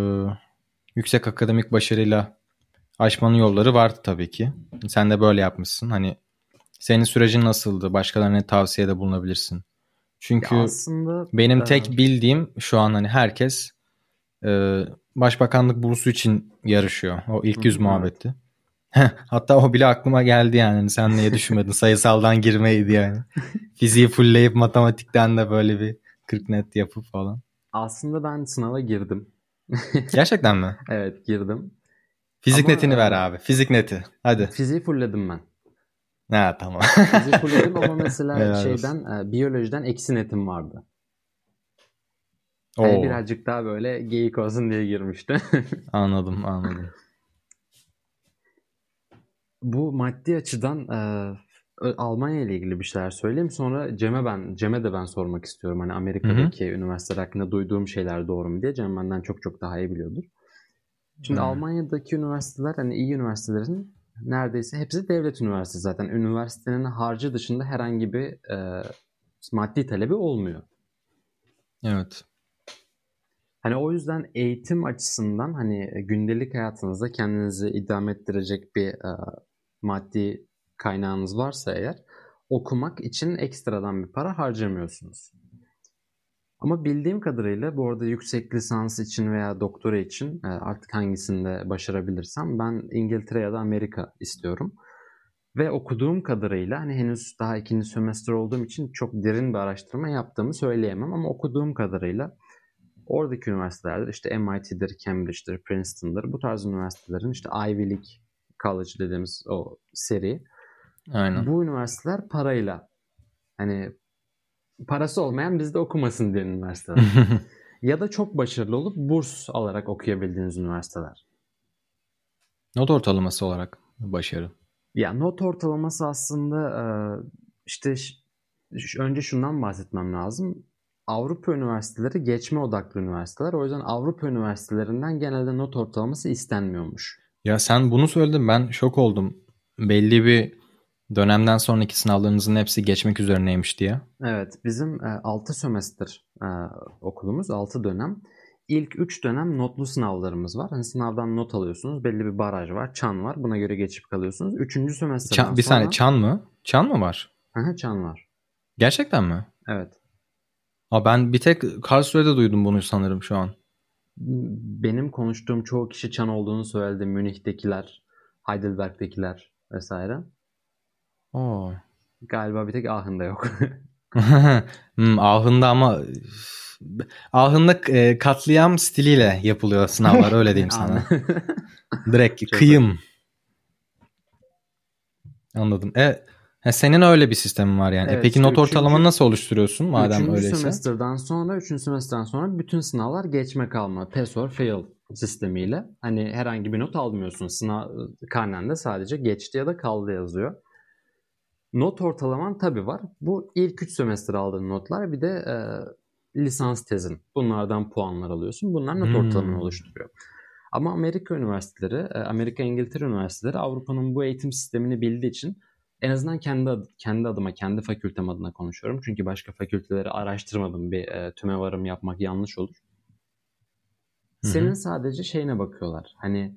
yüksek akademik başarıyla aşmanın yolları var tabii ki. Sen de böyle yapmışsın. Hani senin sürecin nasıldı? Başkalarına tavsiyede bulunabilirsin? Çünkü Ya aslında benim e, tek bildiğim şu an hani herkes e, başbakanlık bursu için yarışıyor. O ilk yüz evet. muhabbeti. Hatta o bile aklıma geldi yani. Hani sen niye düşünmedin? Sayısaldan girmeydi yani. Fiziği fullleyip matematikten de böyle bir 40 net yapıp falan. aslında ben sınava girdim. Gerçekten mi? Evet girdim. Fizik Ama, netini ver e, abi. Fizik neti. Hadi. Fiziği fullledim ben. Ha tamam. Fiziği fullledim ama mesela Helal şeyden e, biyolojiden eksi netim vardı. Hani Oo, birazcık daha böyle geyik olsun diye girmişti. anladım anladım. Bu maddi açıdan e, Almanya ile ilgili bir şeyler söyleyeyim. Sonra Cem'e ben Cem'e de ben sormak istiyorum. Hani Amerika'daki üniversiteler hakkında duyduğum şeyler doğru mu diye. Cem benden çok çok daha iyi biliyordur. Şimdi Hmm. Almanya'daki üniversiteler hani iyi üniversitelerin neredeyse hepsi devlet üniversitesi zaten. Üniversitenin harcı dışında herhangi bir e, maddi talebi olmuyor. Evet. Hani o yüzden eğitim açısından hani gündelik hayatınızda kendinizi idame ettirecek bir e, maddi kaynağınız varsa eğer okumak için ekstradan bir para harcamıyorsunuz. Ama bildiğim kadarıyla bu arada yüksek lisans için veya doktora için e, artık hangisinde başarabilirsem ben İngiltere ya da Amerika istiyorum. Ve okuduğum kadarıyla hani henüz daha ikinci sömestr olduğum için çok derin bir araştırma yaptığımı söyleyemem ama okuduğum kadarıyla oradaki üniversitelerde işte MIT'dir, Cambridge'dir, Princeton'dır bu tarz üniversitelerin işte Ivy League College dediğimiz o seri Aynen. bu üniversiteler parayla hani parası olmayan bizde okumasın diyen üniversiteler. ya da çok başarılı olup burs alarak okuyabildiğiniz üniversiteler. Not ortalaması olarak başarı. Ya not ortalaması aslında e, işte önce şundan bahsetmem lazım. Avrupa üniversiteleri geçme odaklı üniversiteler. O yüzden Avrupa üniversitelerinden genelde not ortalaması istenmiyormuş. Ya sen bunu söyledin ben şok oldum. Belli bir dönemden sonraki sınavlarınızın hepsi geçmek üzerineymiş diye. Evet, bizim 6 sömestr e, okulumuz, 6 dönem. İlk 3 dönem notlu sınavlarımız var. Hani sınavdan not alıyorsunuz, belli bir baraj var, çan var. Buna göre geçip kalıyorsunuz. 3. sömestrden Çan, bir sonra... saniye çan mı? Çan mı var? Hı, çan var. Gerçekten mi? Evet. Aa, ben bir tek Karlsruhe'de duydum bunu sanırım şu an. Benim konuştuğum çoğu kişi çan olduğunu söyledi. Münih'tekiler, Heidelberg'tekiler vesaire. Oo. Galiba bir tek Aachen'da yok. hmm, Ahın'da ama Ahın'da e, katliam stiliyle yapılıyor sınavlar öyle diyeyim sana. Direkt kıyım. Anladım. E, he, senin öyle bir sistemin var yani. E, Evet, peki işte not ortalamanı nasıl oluşturuyorsun madem Üçüncü öyleyse? semesterden sonra, üçüncü semesterden sonra bütün sınavlar geçme kalma, pass or fail sistemiyle. Hani herhangi bir not almıyorsun. Sınav karnende sadece geçti ya da kaldı yazıyor. Not ortalaman tabii var. Bu ilk 3 semester aldığın notlar bir de e, lisans tezin. Bunlardan puanlar alıyorsun. Bunlar not Hmm. ortalamanı oluşturuyor. Ama Amerika üniversiteleri, e, Amerika İngiltere üniversiteleri Avrupa'nın bu eğitim sistemini bildiği için en azından kendi kendi adıma, kendi fakültem adına konuşuyorum. Çünkü başka fakülteleri araştırmadım. Bir e, tümevarım yapmak yanlış olur. Hı hı. Senin sadece şeyine bakıyorlar. Hani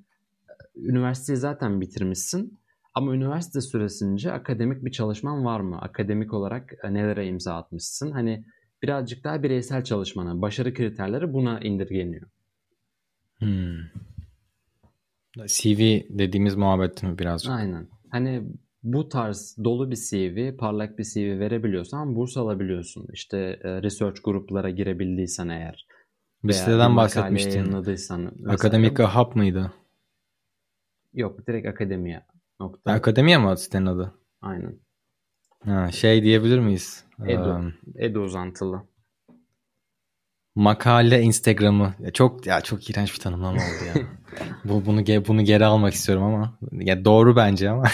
e, üniversiteyi zaten bitirmişsin ama üniversite süresince akademik bir çalışman var mı? Akademik olarak e, nelere imza atmışsın? Hani birazcık daha bireysel çalışmana, başarı kriterleri buna indirgeniyor. Hmm. CV dediğimiz muhabbet mi birazcık? Aynen. Hani bu tarz dolu bir CV, parlak bir CV verebiliyorsan burs alabiliyorsun. İşte e, research gruplara girebildiysen eğer. Bir siteden bahsetmiştin. yayınladıysan vesaire. Akademik hap mıydı? Yok direkt akademiye. Nokta. Akademiye mi sitenin adı? Aynen. Ha, şey diyebilir miyiz? Edu. Ee, Edu uzantılı. makale Instagram'ı. Ya çok ya çok iğrenç bir tanımlama oldu ya. Bu bunu bunu geri almak istiyorum ama ya doğru bence ama.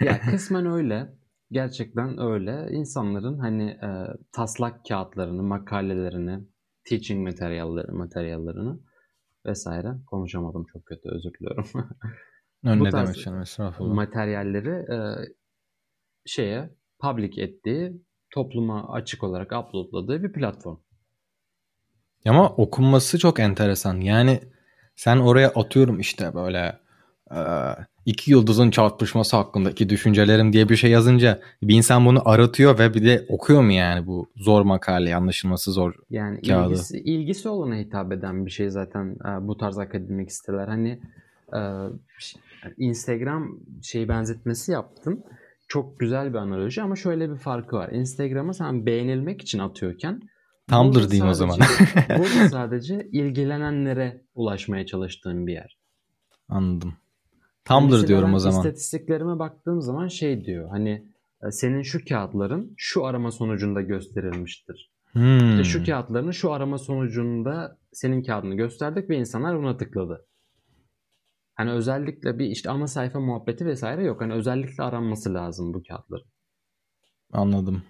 Ya kısmen öyle. Gerçekten öyle. İnsanların hani e, taslak kağıtlarını, makalelerini, teaching materyalleri, materyallerini vesaire konuşamadım çok kötü özür diliyorum. ne Bu tarz canım materyalleri e, şeye public ettiği, topluma açık olarak uploadladığı bir platform. Ama okunması çok enteresan. Yani sen oraya atıyorum işte böyle e, iki yıldızın çarpışması hakkındaki düşüncelerim diye bir şey yazınca bir insan bunu aratıyor ve bir de okuyor mu yani bu zor makale anlaşılması zor. Yani Kağıdı. ilgisi, ilgisi olana hitap eden bir şey zaten e, bu tarz akademik siteler. Hani e, Instagram şey benzetmesi yaptım. Çok güzel bir analoji ama şöyle bir farkı var. Instagram'a sen beğenilmek için atıyorken Tumblr burada diyeyim o zaman. sadece- burada sadece ilgilenenlere ulaşmaya çalıştığın bir yer. Anladım. Tumblr mesela diyorum o zaman. İstatistiklerime baktığım zaman şey diyor. Hani e, senin şu kağıtların şu arama sonucunda gösterilmiştir. Hmm. İşte şu kağıtların şu arama sonucunda senin kağıdını gösterdik ve insanlar buna tıkladı. Hani özellikle bir işte ana sayfa muhabbeti vesaire yok. Hani özellikle aranması lazım bu kağıtların. Anladım.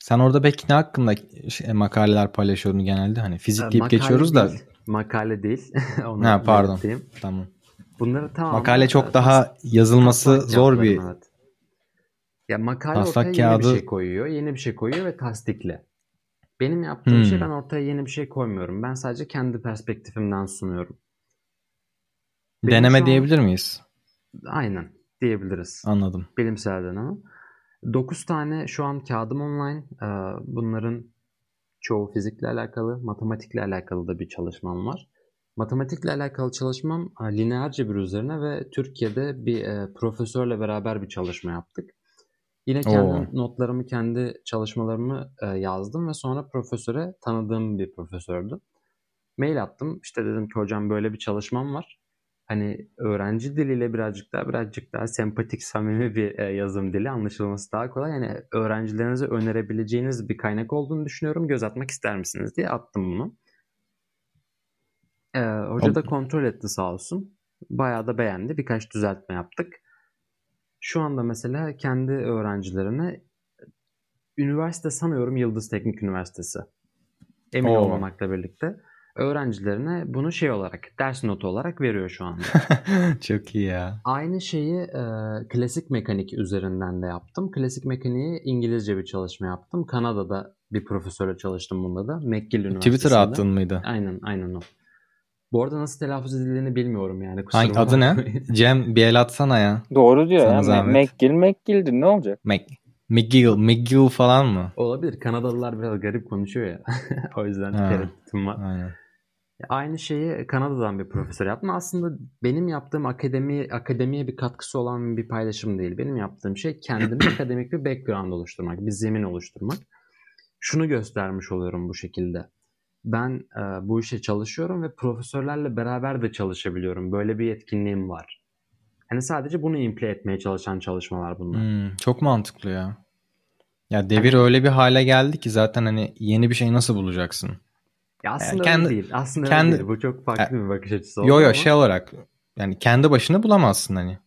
Sen orada peki ne hakkında şey, makaleler paylaşıyordun genelde? Hani fizik Ee, deyip geçiyoruz da değil. Makale değil. Onu ha, pardon. Belirteyim. Tamam. Bunları tamam. Makale çok daha yazılması zor bir evet. Ya makale Taslak ortaya kağıdı... yeni bir şey koyuyor, yeni bir şey koyuyor ve tasdikle. Benim yaptığım şey hmm. şey ben ortaya yeni bir şey koymuyorum. Ben sadece kendi perspektifimden sunuyorum. Benim deneme an... diyebilir miyiz? Aynen diyebiliriz. Anladım. Bilimsel deneme. 9 tane şu an kağıdım online. Ee, bunların çoğu fizikle alakalı, matematikle alakalı da bir çalışmam var. Matematikle alakalı çalışmam e, lineer cebir üzerine ve Türkiye'de bir e, profesörle beraber bir çalışma yaptık. Yine kendi Oo. notlarımı, kendi çalışmalarımı e, yazdım ve sonra profesöre tanıdığım bir profesördü. Mail attım. İşte dedim ki hocam böyle bir çalışmam var. Hani öğrenci diliyle birazcık daha birazcık daha sempatik, samimi bir e, yazım dili anlaşılması daha kolay. Yani öğrencilerinize önerebileceğiniz bir kaynak olduğunu düşünüyorum. Göz atmak ister misiniz diye attım bunu. E, hoca da kontrol etti sağ olsun. Bayağı da beğendi. Birkaç düzeltme yaptık. Şu anda mesela kendi öğrencilerine üniversite sanıyorum Yıldız Teknik Üniversitesi. Emin Oo. olmamakla birlikte öğrencilerine bunu şey olarak ders notu olarak veriyor şu anda. Çok iyi ya. Aynı şeyi e, klasik mekanik üzerinden de yaptım. Klasik mekaniği İngilizce bir çalışma yaptım. Kanada'da bir profesörle çalıştım bunda da. McGill Üniversitesi'nde. Twitter'a attın mıydı? Aynen aynen o. Bu arada nasıl telaffuz edildiğini bilmiyorum yani. Hangi adı ne? Cem bir el atsana ya. Doğru diyor Sana ya. McGill McGill'dir ne olacak? Mac McGill, McGill falan mı? Olabilir. Kanadalılar biraz garip konuşuyor ya. o yüzden tereddütüm var. Aynen. Aynı şeyi Kanada'dan bir profesör yaptı. Aslında benim yaptığım akademi akademiye bir katkısı olan bir paylaşım değil. Benim yaptığım şey kendime akademik bir background oluşturmak, bir zemin oluşturmak. Şunu göstermiş oluyorum bu şekilde ben e, bu işe çalışıyorum ve profesörlerle beraber de çalışabiliyorum. Böyle bir yetkinliğim var. Hani sadece bunu imple etmeye çalışan çalışmalar bunlar. Hmm, çok mantıklı ya. Ya devir yani, öyle bir hale geldi ki zaten hani yeni bir şey nasıl bulacaksın? Ya aslında yani kendi, öyle değil. Aslında kendi, öyle değil. Bu çok farklı ya, bir bakış açısı Yo yo ama. şey olarak yani kendi başına bulamazsın hani.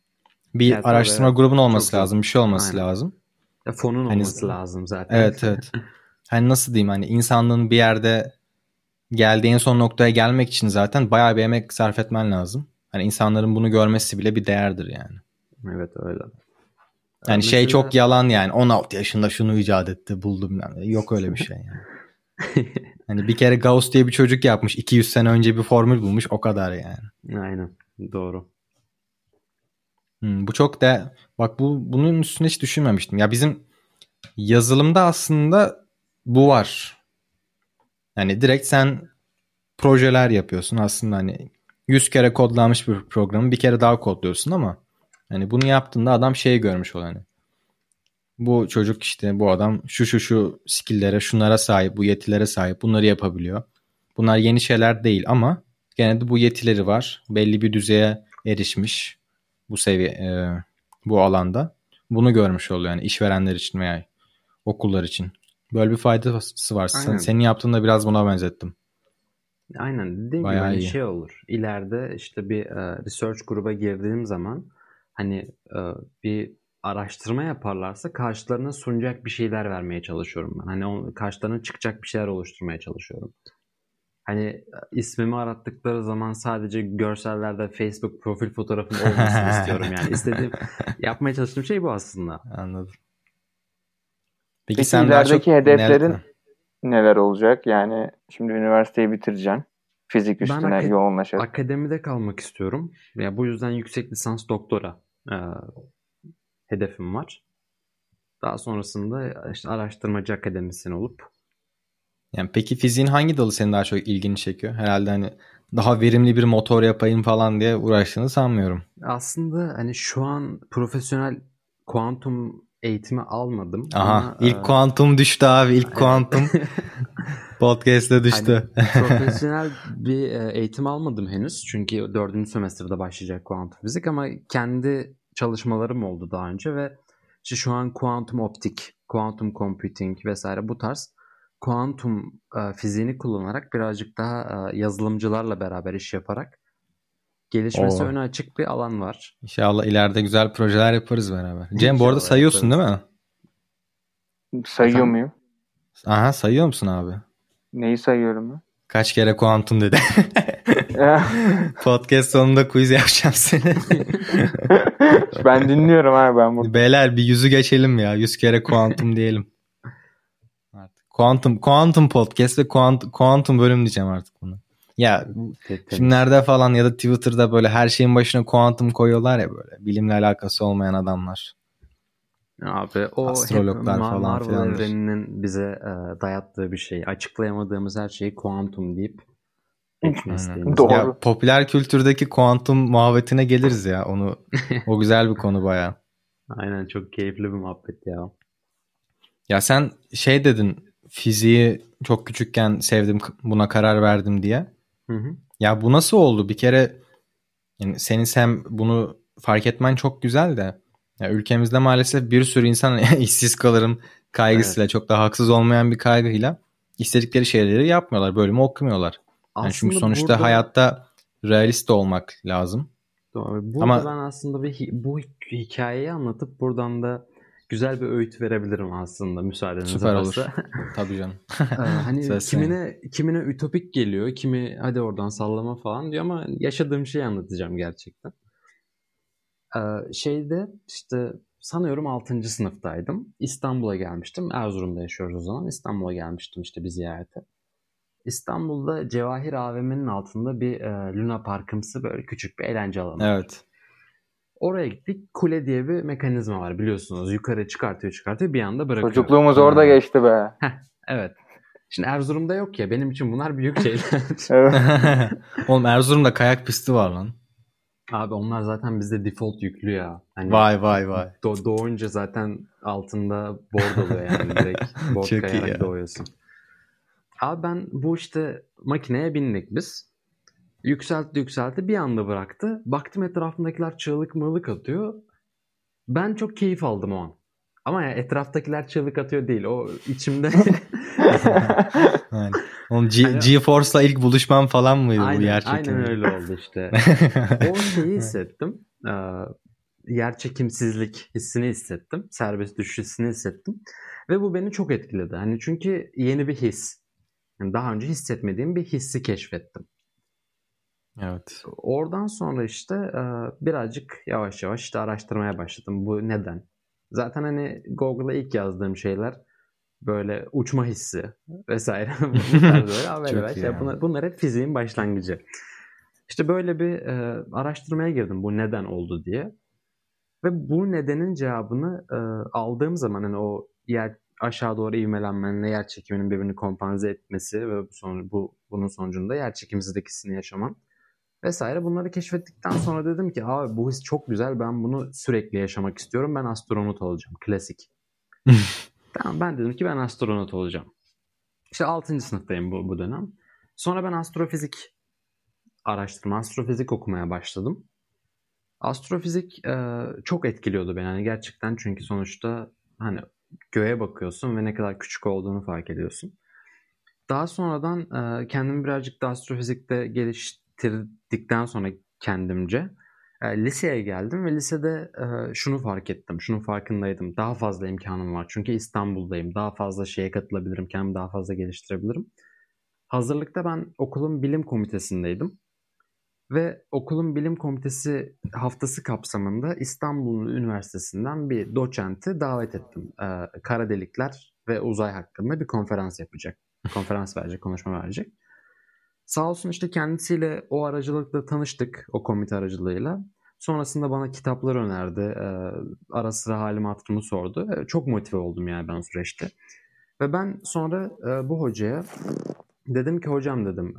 Bir ya, araştırma evet. grubun olması çok lazım, bir şey olması Aynen. lazım. Ya fonun hani, olması lazım zaten. Evet evet. hani nasıl diyeyim hani insanlığın bir yerde geldiğin son noktaya gelmek için zaten bayağı bir emek sarf etmen lazım. Hani insanların bunu görmesi bile bir değerdir yani. Evet öyle. Yani mesela... şey çok yalan yani 16 yaşında şunu icat etti buldum yani. Yok öyle bir şey yani. hani bir kere Gauss diye bir çocuk yapmış 200 sene önce bir formül bulmuş o kadar yani. Aynen doğru. Hmm, bu çok da bak bu bunun üstüne hiç düşünmemiştim. Ya bizim yazılımda aslında bu var. Yani direkt sen projeler yapıyorsun aslında hani 100 kere kodlanmış bir programı bir kere daha kodluyorsun ama hani bunu yaptığında adam şeyi görmüş oluyor hani bu çocuk işte bu adam şu şu şu skill'lere şunlara sahip bu yetilere sahip bunları yapabiliyor. Bunlar yeni şeyler değil ama gene de bu yetileri var. Belli bir düzeye erişmiş bu seviye e, bu alanda. Bunu görmüş oluyor yani işverenler için veya okullar için. Böyle bir faydası var. Sen, senin yaptığında biraz buna benzettim. Aynen dediğim Bayağı gibi hani şey olur. İleride işte bir e, research gruba girdiğim zaman hani e, bir araştırma yaparlarsa karşılarına sunacak bir şeyler vermeye çalışıyorum ben. Hani on, karşılarına çıkacak bir şeyler oluşturmaya çalışıyorum. Hani e, ismimi arattıkları zaman sadece görsellerde Facebook profil fotoğrafım olmasını istiyorum yani. İstediğim yapmaya çalıştığım şey bu aslında. Anladım. Peki, Peki sen ilerideki hedeflerin neler, neler olacak? Yani şimdi üniversiteyi bitireceksin. Fizik üstüne ben yoğunlaşarak. Akademide kalmak istiyorum. Ya yani bu yüzden yüksek lisans doktora e, hedefim var. Daha sonrasında işte araştırmacı akademisyen olup yani peki fiziğin hangi dalı senin daha çok ilgini çekiyor? Herhalde hani daha verimli bir motor yapayım falan diye uğraştığını sanmıyorum. Aslında hani şu an profesyonel kuantum eğitimi almadım. Aha ama, ilk e... kuantum düştü abi ilk kuantum podcast'te düştü. Hani, profesyonel bir e, eğitim almadım henüz çünkü dördüncü semestrde başlayacak kuantum fizik ama kendi çalışmalarım oldu daha önce ve işte şu an kuantum optik, kuantum computing vesaire bu tarz kuantum e, fiziğini kullanarak birazcık daha e, yazılımcılarla beraber iş yaparak gelişmesi Oo. öne açık bir alan var. İnşallah ileride güzel projeler yaparız beraber. Cem bu arada sayıyorsun yaparız. değil mi? Sayıyor Efendim? muyum? Aha sayıyor musun abi? Neyi sayıyorum ben? Kaç kere kuantum dedi. Podcast sonunda quiz yapacağım seni. ben dinliyorum abi ben burada. Beyler bir yüzü geçelim ya. Yüz kere kuantum diyelim. Artık kuantum, kuantum podcast ve kuantum, kuantum bölüm diyeceğim artık bunu. Ya filmlerde falan ya da Twitter'da böyle her şeyin başına kuantum koyuyorlar ya böyle. Bilimle alakası olmayan adamlar. Abi o Astrologlar hep falan Marvel filandır. evreninin bize e, dayattığı bir şey. Açıklayamadığımız her şeyi kuantum deyip Doğru. Ya, popüler kültürdeki kuantum muhabbetine geliriz ya. Onu o güzel bir konu baya. Aynen çok keyifli bir muhabbet ya. Ya sen şey dedin fiziği çok küçükken sevdim buna karar verdim diye. Hı hı. Ya bu nasıl oldu? Bir kere yani senin sen bunu fark etmen çok güzel de ya ülkemizde maalesef bir sürü insan işsiz kalırım kaygısıyla evet. çok da haksız olmayan bir kaygıyla istedikleri şeyleri yapmıyorlar. Bölümü okumuyorlar. Yani çünkü sonuçta burada... hayatta realist olmak lazım. Doğru. Burada Ama... ben aslında bir bu hikayeyi anlatıp buradan da güzel bir öğüt verebilirim aslında müsaadeniz Süper varsa. olur. Tabii canım. ee, hani kimine kimine ütopik geliyor, kimi hadi oradan sallama falan diyor ama yaşadığım şeyi anlatacağım gerçekten. Ee, şeyde işte sanıyorum 6. sınıftaydım. İstanbul'a gelmiştim. Erzurum'da yaşıyoruz o zaman. İstanbul'a gelmiştim işte bir ziyarete. İstanbul'da Cevahir AVM'nin altında bir e, Luna Parkımsı böyle küçük bir eğlence alanı Evet. Oraya gittik. Kule diye bir mekanizma var biliyorsunuz. Yukarı çıkartıyor çıkartıyor bir anda bırakıyor. Çocukluğumuz hmm. orada geçti be. Heh, evet. Şimdi Erzurum'da yok ya. Benim için bunlar büyük şeyler. Oğlum Erzurum'da kayak pisti var lan. Abi onlar zaten bizde default yüklü ya. Hani vay vay vay. Do- doğunca zaten altında board oluyor yani direkt board Çok kayarak doğuyorsun. Abi ben bu işte makineye bindik biz. Yükseltti yükseltti bir anda bıraktı. Baktım etrafındakiler çığlık mığlık atıyor. Ben çok keyif aldım o an. Ama ya etraftakiler çığlık atıyor değil. O içimde... yani, oğlum G- yani, GeForce'la ilk buluşmam falan mıydı aynen, bu yer çekimi? Aynen öyle oldu işte. o şeyi hissettim. Ee, yer çekimsizlik hissini hissettim. Serbest düşüş hissini hissettim. Ve bu beni çok etkiledi. Hani çünkü yeni bir his. Yani daha önce hissetmediğim bir hissi keşfettim. Evet. Oradan sonra işte birazcık yavaş yavaş işte araştırmaya başladım. Bu neden? Zaten hani Google'a ilk yazdığım şeyler böyle uçma hissi vesaire. böyle Şey, bunlar, bunlar hep fiziğin başlangıcı. İşte böyle bir e, araştırmaya girdim bu neden oldu diye. Ve bu nedenin cevabını e, aldığım zaman hani o yer aşağı doğru ivmelenmenle yer çekiminin birbirini kompanze etmesi ve bu, son, bu bunun sonucunda yer çekimsizdeki yaşaman vesaire bunları keşfettikten sonra dedim ki abi bu his çok güzel ben bunu sürekli yaşamak istiyorum ben astronot olacağım klasik. tamam ben dedim ki ben astronot olacağım. İşte 6. sınıftayım bu, bu dönem. Sonra ben astrofizik araştırma, astrofizik okumaya başladım. Astrofizik e, çok etkiliyordu beni yani gerçekten çünkü sonuçta hani göğe bakıyorsun ve ne kadar küçük olduğunu fark ediyorsun. Daha sonradan e, kendimi birazcık da astrofizikte geliştirdikten sonra kendimce e, liseye geldim ve lisede e, şunu fark ettim, şunu farkındaydım. Daha fazla imkanım var çünkü İstanbul'dayım. Daha fazla şeye katılabilirim, kendimi daha fazla geliştirebilirim. Hazırlıkta ben okulun bilim komitesindeydim. Ve okulun bilim komitesi haftası kapsamında İstanbul Üniversitesi'nden bir doçenti davet ettim. Ee, kara delikler ve uzay hakkında bir konferans yapacak. Konferans verecek, konuşma verecek. Sağ olsun işte kendisiyle o aracılıkla tanıştık, o komite aracılığıyla. Sonrasında bana kitaplar önerdi. Ee, ara sıra halimi hatırımı sordu. Ee, çok motive oldum yani ben o süreçte. Ve ben sonra e, bu hocaya Dedim ki hocam dedim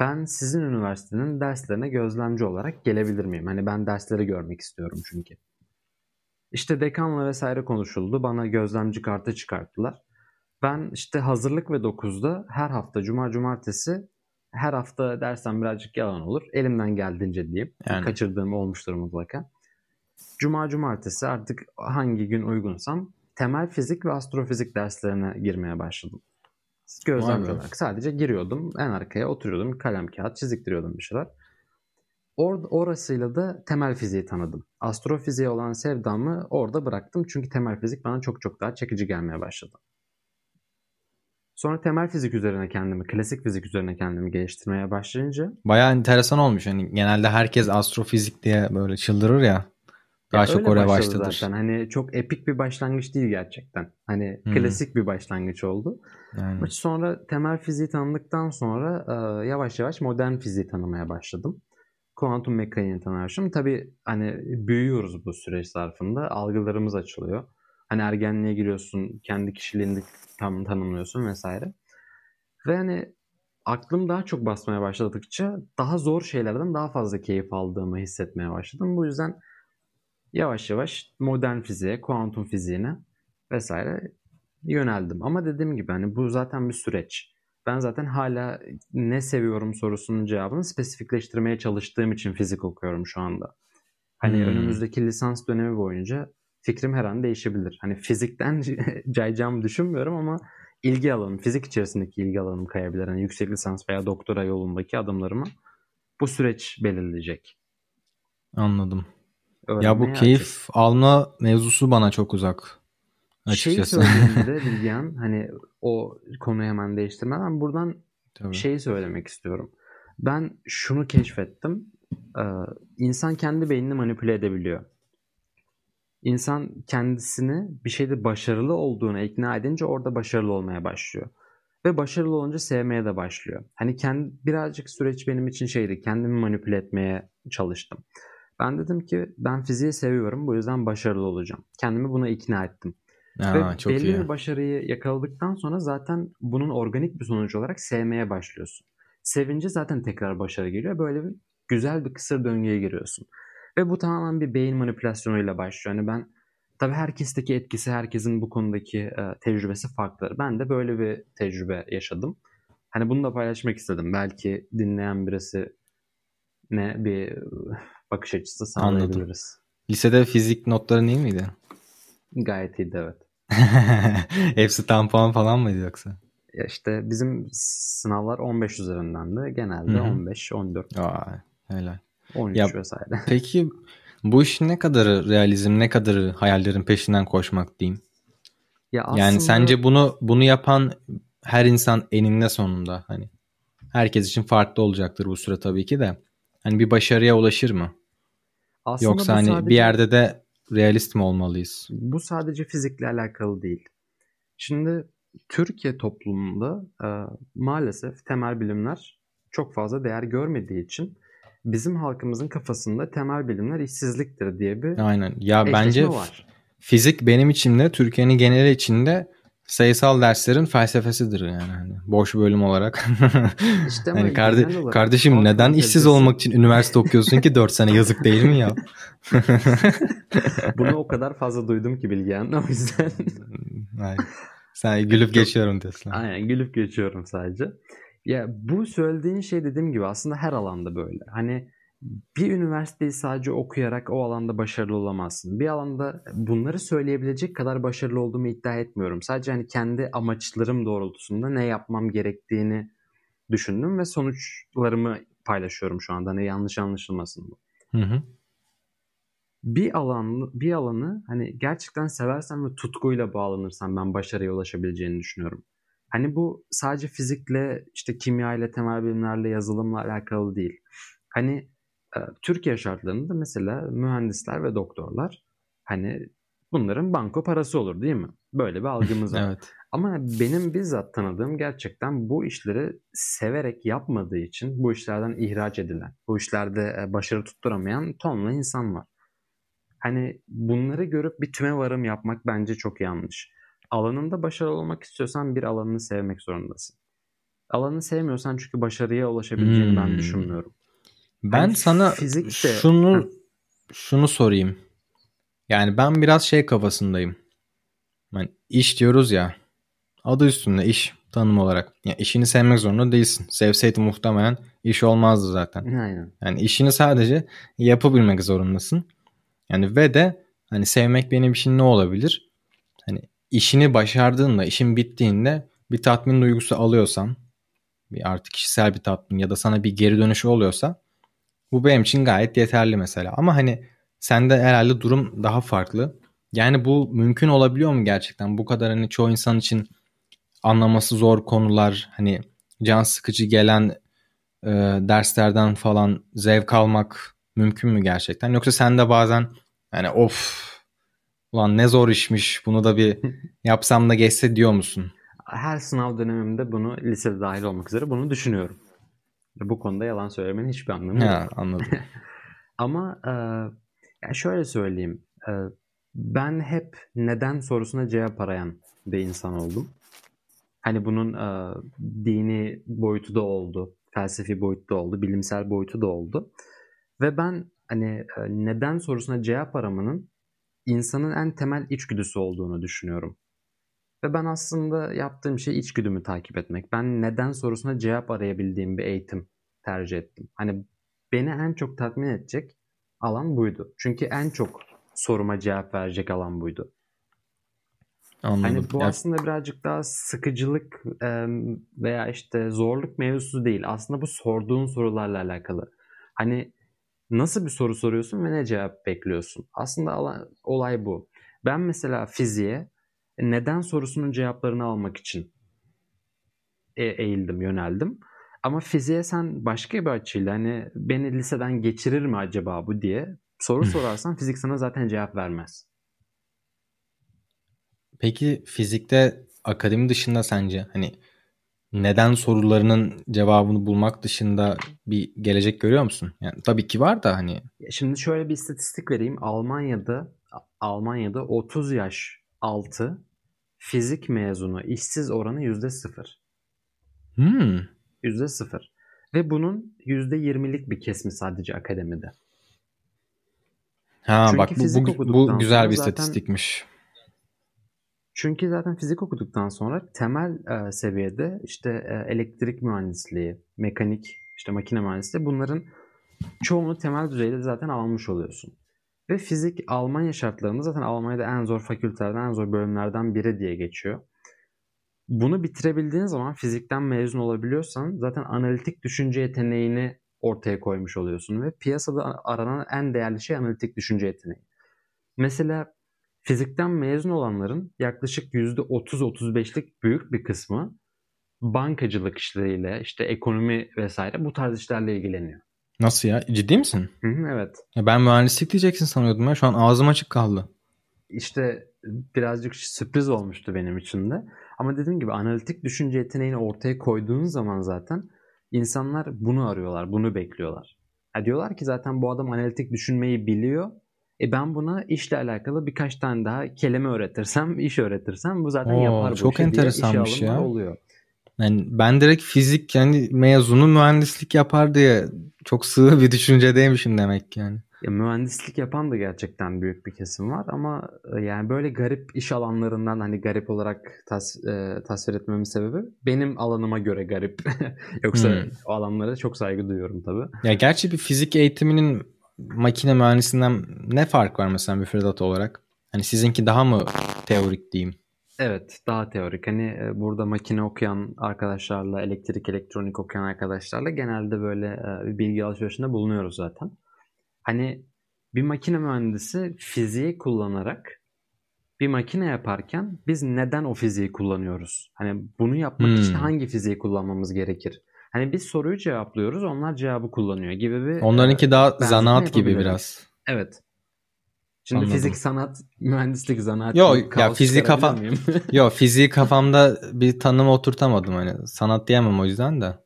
ben sizin üniversitenin derslerine gözlemci olarak gelebilir miyim? Hani ben dersleri görmek istiyorum çünkü. İşte dekanla vesaire konuşuldu. Bana gözlemci kartı çıkarttılar. Ben işte hazırlık ve 9'da her hafta cuma cumartesi her hafta dersen birazcık yalan olur. Elimden geldiğince diyeyim. Yani. Kaçırdığım olmuştur mutlaka. Cuma cumartesi artık hangi gün uygunsam temel fizik ve astrofizik derslerine girmeye başladım. Gözlemci olarak sadece giriyordum. En arkaya oturuyordum. Kalem kağıt çiziktiriyordum bir şeyler. Or orasıyla da temel fiziği tanıdım. Astrofiziğe olan sevdamı orada bıraktım. Çünkü temel fizik bana çok çok daha çekici gelmeye başladı. Sonra temel fizik üzerine kendimi, klasik fizik üzerine kendimi geliştirmeye başlayınca. Bayağı enteresan olmuş. Hani genelde herkes astrofizik diye böyle çıldırır ya. Daha ya çok oraya başladı. Zaten. Hani çok epik bir başlangıç değil gerçekten. Hani hmm. klasik bir başlangıç oldu. Yani. Sonra temel fiziği tanıdıktan sonra e, yavaş yavaş modern fiziği tanımaya başladım. Kuantum mekaniğini tanımışım. Tabii hani büyüyoruz bu süreç zarfında. Algılarımız açılıyor. Hani ergenliğe giriyorsun, kendi kişiliğini tam tanımlıyorsun vesaire. Ve hani aklım daha çok basmaya başladıkça daha zor şeylerden daha fazla keyif aldığımı hissetmeye başladım. Bu yüzden yavaş yavaş modern fiziğe, kuantum fiziğine vesaire yöneldim. Ama dediğim gibi hani bu zaten bir süreç. Ben zaten hala ne seviyorum sorusunun cevabını spesifikleştirmeye çalıştığım için fizik okuyorum şu anda. Hani hmm. önümüzdeki lisans dönemi boyunca fikrim her an değişebilir. Hani fizikten cayacağımı düşünmüyorum ama ilgi alanım, fizik içerisindeki ilgi alanım kayabilir. Hani yüksek lisans veya doktora yolundaki adımlarımı bu süreç belirleyecek. Anladım. Ya bu keyif açık. alma mevzusu bana çok uzak. Açıkçası. Şey söylediğimde Bilgehan hani o konuyu hemen değiştirmeden buradan Tabii. şey söylemek istiyorum. Ben şunu keşfettim. Ee, insan kendi beynini manipüle edebiliyor. İnsan kendisini bir şeyde başarılı olduğuna ikna edince orada başarılı olmaya başlıyor. Ve başarılı olunca sevmeye de başlıyor. Hani kendi, birazcık süreç benim için şeydi. Kendimi manipüle etmeye çalıştım. Ben dedim ki ben fiziği seviyorum bu yüzden başarılı olacağım. Kendimi buna ikna ettim. Aa, Ve çok belli iyi. bir başarıyı yakaladıktan sonra zaten bunun organik bir sonuç olarak sevmeye başlıyorsun. Sevince zaten tekrar başarı geliyor. Böyle bir güzel bir kısır döngüye giriyorsun. Ve bu tamamen bir beyin manipülasyonuyla başlıyor. Yani ben tabii herkesteki etkisi, herkesin bu konudaki e, tecrübesi farklı. Ben de böyle bir tecrübe yaşadım. Hani bunu da paylaşmak istedim. Belki dinleyen birisi ne bir bakış açısı sağlayabiliriz. Anladım. Lisede fizik notların iyi miydi? Gayet iyiydi evet. Hepsi tam puan falan mıydı yoksa? Ya işte bizim sınavlar 15 üzerindendi. Genelde Hı-hı. 15, 14. Aa, helal. 13 ya, vesaire. Peki bu işin ne kadarı realizm, ne kadarı hayallerin peşinden koşmak diyeyim? Ya aslında... Yani sence bunu bunu yapan her insan eninde sonunda hani herkes için farklı olacaktır bu süre tabii ki de. Hani bir başarıya ulaşır mı? Aslında Yoksa hani sadece... bir yerde de realist mi olmalıyız? Bu sadece fizikle alakalı değil. Şimdi Türkiye toplumunda e, maalesef temel bilimler çok fazla değer görmediği için bizim halkımızın kafasında temel bilimler işsizliktir diye bir Aynen. Ya bence var. fizik benim içimde Türkiye'nin geneli içinde sayısal derslerin felsefesidir yani hani boş bölüm olarak. İşte hani karde- olarak, kardeşim neden işsiz olmak için üniversite okuyorsun ki 4 sene yazık değil mi ya? Bunu o kadar fazla duydum ki Bilgehan o yüzden. Sen gülüp geçiyorum diyorsun. Aynen gülüp geçiyorum sadece. Ya bu söylediğin şey dediğim gibi aslında her alanda böyle. Hani bir üniversiteyi sadece okuyarak o alanda başarılı olamazsın. Bir alanda bunları söyleyebilecek kadar başarılı olduğumu iddia etmiyorum. Sadece hani kendi amaçlarım doğrultusunda ne yapmam gerektiğini düşündüm ve sonuçlarımı paylaşıyorum şu anda. Hani yanlış anlaşılmasın bu. Hı hı. Bir alan bir alanı hani gerçekten seversen ve tutkuyla bağlanırsan ben başarıya ulaşabileceğini düşünüyorum. Hani bu sadece fizikle, işte kimya ile, temel bilimlerle, yazılımla alakalı değil. Hani Türkiye şartlarında mesela mühendisler ve doktorlar hani bunların banko parası olur değil mi? Böyle bir algımız var. evet. Ama benim bizzat tanıdığım gerçekten bu işleri severek yapmadığı için bu işlerden ihraç edilen, bu işlerde başarı tutturamayan tonla insan var. Hani bunları görüp bir tüme varım yapmak bence çok yanlış. Alanında başarılı olmak istiyorsan bir alanını sevmek zorundasın. Alanını sevmiyorsan çünkü başarıya ulaşabileceğini hmm. ben düşünmüyorum. Ben hani sana fizikte... şunu şunu sorayım. Yani ben biraz şey kafasındayım. Yani iş diyoruz ya. Adı üstünde iş tanım olarak. Yani işini sevmek zorunda değilsin. Sevseydin muhtemelen iş olmazdı zaten. Aynen. Yani işini sadece yapabilmek zorundasın. Yani ve de hani sevmek benim için ne olabilir? Hani işini başardığında, işin bittiğinde bir tatmin duygusu alıyorsan, bir artık kişisel bir tatmin ya da sana bir geri dönüşü oluyorsa bu benim için gayet yeterli mesela. Ama hani sende herhalde durum daha farklı. Yani bu mümkün olabiliyor mu gerçekten? Bu kadar hani çoğu insan için anlaması zor konular hani can sıkıcı gelen e, derslerden falan zevk almak mümkün mü gerçekten? Yoksa sen de bazen yani of ulan ne zor işmiş bunu da bir yapsam da geçse diyor musun? Her sınav dönemimde bunu lisede dahil olmak üzere bunu düşünüyorum. Bu konuda yalan söylemenin hiçbir anlamı yok. Ha, anladım. Ama e, yani şöyle söyleyeyim. E, ben hep neden sorusuna cevap arayan bir insan oldum. Hani bunun e, dini boyutu da oldu, felsefi boyutu da oldu, bilimsel boyutu da oldu. Ve ben hani e, neden sorusuna cevap aramanın insanın en temel içgüdüsü olduğunu düşünüyorum. Ve ben aslında yaptığım şey içgüdümü takip etmek. Ben neden sorusuna cevap arayabildiğim bir eğitim tercih ettim. Hani beni en çok tatmin edecek alan buydu. Çünkü en çok soruma cevap verecek alan buydu. Anladım. Hani bu Ya- aslında birazcık daha sıkıcılık veya işte zorluk mevzusu değil. Aslında bu sorduğun sorularla alakalı. Hani nasıl bir soru soruyorsun ve ne cevap bekliyorsun? Aslında olay bu. Ben mesela fiziğe neden sorusunun cevaplarını almak için e- eğildim, yöneldim. Ama fiziğe sen başka bir açıyla hani beni liseden geçirir mi acaba bu diye soru sorarsan fizik sana zaten cevap vermez. Peki fizikte akademi dışında sence hani neden sorularının cevabını bulmak dışında bir gelecek görüyor musun? Yani tabii ki var da hani Şimdi şöyle bir istatistik vereyim. Almanya'da Almanya'da 30 yaş altı fizik mezunu işsiz oranı %0. hmm, %0. Ve bunun %20'lik bir kesmi sadece akademide. ha Çünkü bak bu, bu, bu güzel bir zaten- istatistikmiş. Çünkü zaten fizik okuduktan sonra temel e, seviyede işte e, elektrik mühendisliği, mekanik, işte makine mühendisliği bunların çoğunu temel düzeyde zaten almış oluyorsun. Ve fizik Almanya şartlarında zaten Almanya'da en zor fakültelerden, en zor bölümlerden biri diye geçiyor. Bunu bitirebildiğin zaman fizikten mezun olabiliyorsan zaten analitik düşünce yeteneğini ortaya koymuş oluyorsun ve piyasada aranan en değerli şey analitik düşünce yeteneği. Mesela fizikten mezun olanların yaklaşık %30-35'lik büyük bir kısmı bankacılık işleriyle, işte ekonomi vesaire bu tarz işlerle ilgileniyor. Nasıl ya? Ciddi misin? Hı hı, evet. Ya ben mühendislik diyeceksin sanıyordum ya. Şu an ağzım açık kaldı. İşte birazcık sürpriz olmuştu benim için de. Ama dediğim gibi analitik düşünce yeteneğini ortaya koyduğun zaman zaten insanlar bunu arıyorlar, bunu bekliyorlar. Ha diyorlar ki zaten bu adam analitik düşünmeyi biliyor. E ben buna işle alakalı birkaç tane daha kelime öğretirsem, iş öğretirsem bu zaten Oo, yapar bu çok işi diye enteresanmış işe alımlar ya. oluyor. Yani ben direkt fizik yani mezunu mühendislik yapar diye çok sığ bir düşüncedeymişim demek ki yani. Ya mühendislik yapan da gerçekten büyük bir kesim var ama e, yani böyle garip iş alanlarından hani garip olarak tas, e, tasvir etmemin sebebi benim alanıma göre garip. Yoksa Hmm. o alanlara çok saygı duyuyorum tabii. Ya gerçi bir fizik eğitiminin makine mühendisinden ne fark var mesela müfredat olarak? Hani sizinki daha mı teorik diyeyim? Evet, daha teorik. Hani e, burada makine okuyan arkadaşlarla, elektrik, elektronik okuyan arkadaşlarla genelde böyle e, bir bilgi alışverişinde bulunuyoruz zaten. Hani bir makine mühendisi fiziği kullanarak bir makine yaparken biz neden o fiziği kullanıyoruz? Hani bunu yapmak için Hmm. hangi fiziği kullanmamız gerekir? Hani biz soruyu cevaplıyoruz, onlar cevabı kullanıyor gibi bir Onlarınki e, daha zanaat gibi biraz. Evet. Şimdi Anladım. fizik, sanat, mühendislik, zanaat Yo, gibi ya çıkarabilir kafa- miyim? Yo fiziği kafamda bir tanım oturtamadım hani sanat diyemem o yüzden de.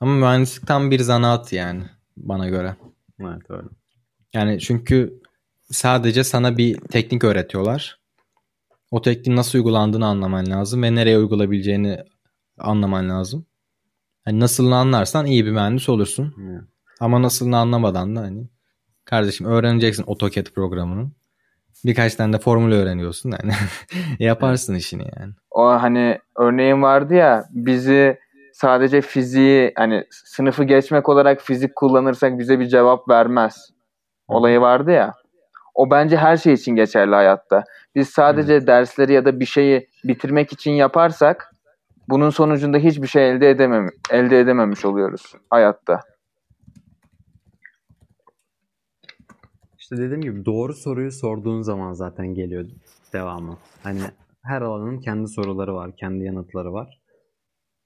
Ama mühendislik tam bir zanaat yani bana göre. evet öyle. Yani çünkü sadece sana bir teknik öğretiyorlar. O tekniğin nasıl uygulandığını anlaman lazım ve nereye uygulayabileceğini anlaman lazım. Hani nasılını anlarsan iyi bir mühendis olursun. Evet. Ama nasılını anlamadan da hani kardeşim öğreneceksin AutoCAD programını. Birkaç tane de formül öğreniyorsun yani. Yaparsın işini yani. O hani örneğin vardı ya bizi sadece fiziği hani sınıfı geçmek olarak fizik kullanırsak bize bir cevap vermez. Olayı vardı ya. O bence her şey için geçerli hayatta. Biz sadece dersleri ya da bir şeyi bitirmek için yaparsak bunun sonucunda hiçbir şey elde edemem elde edememiş oluyoruz hayatta. İşte dediğim gibi doğru soruyu sorduğun zaman zaten geliyor devamı. Hani her alanın kendi soruları var, kendi yanıtları var.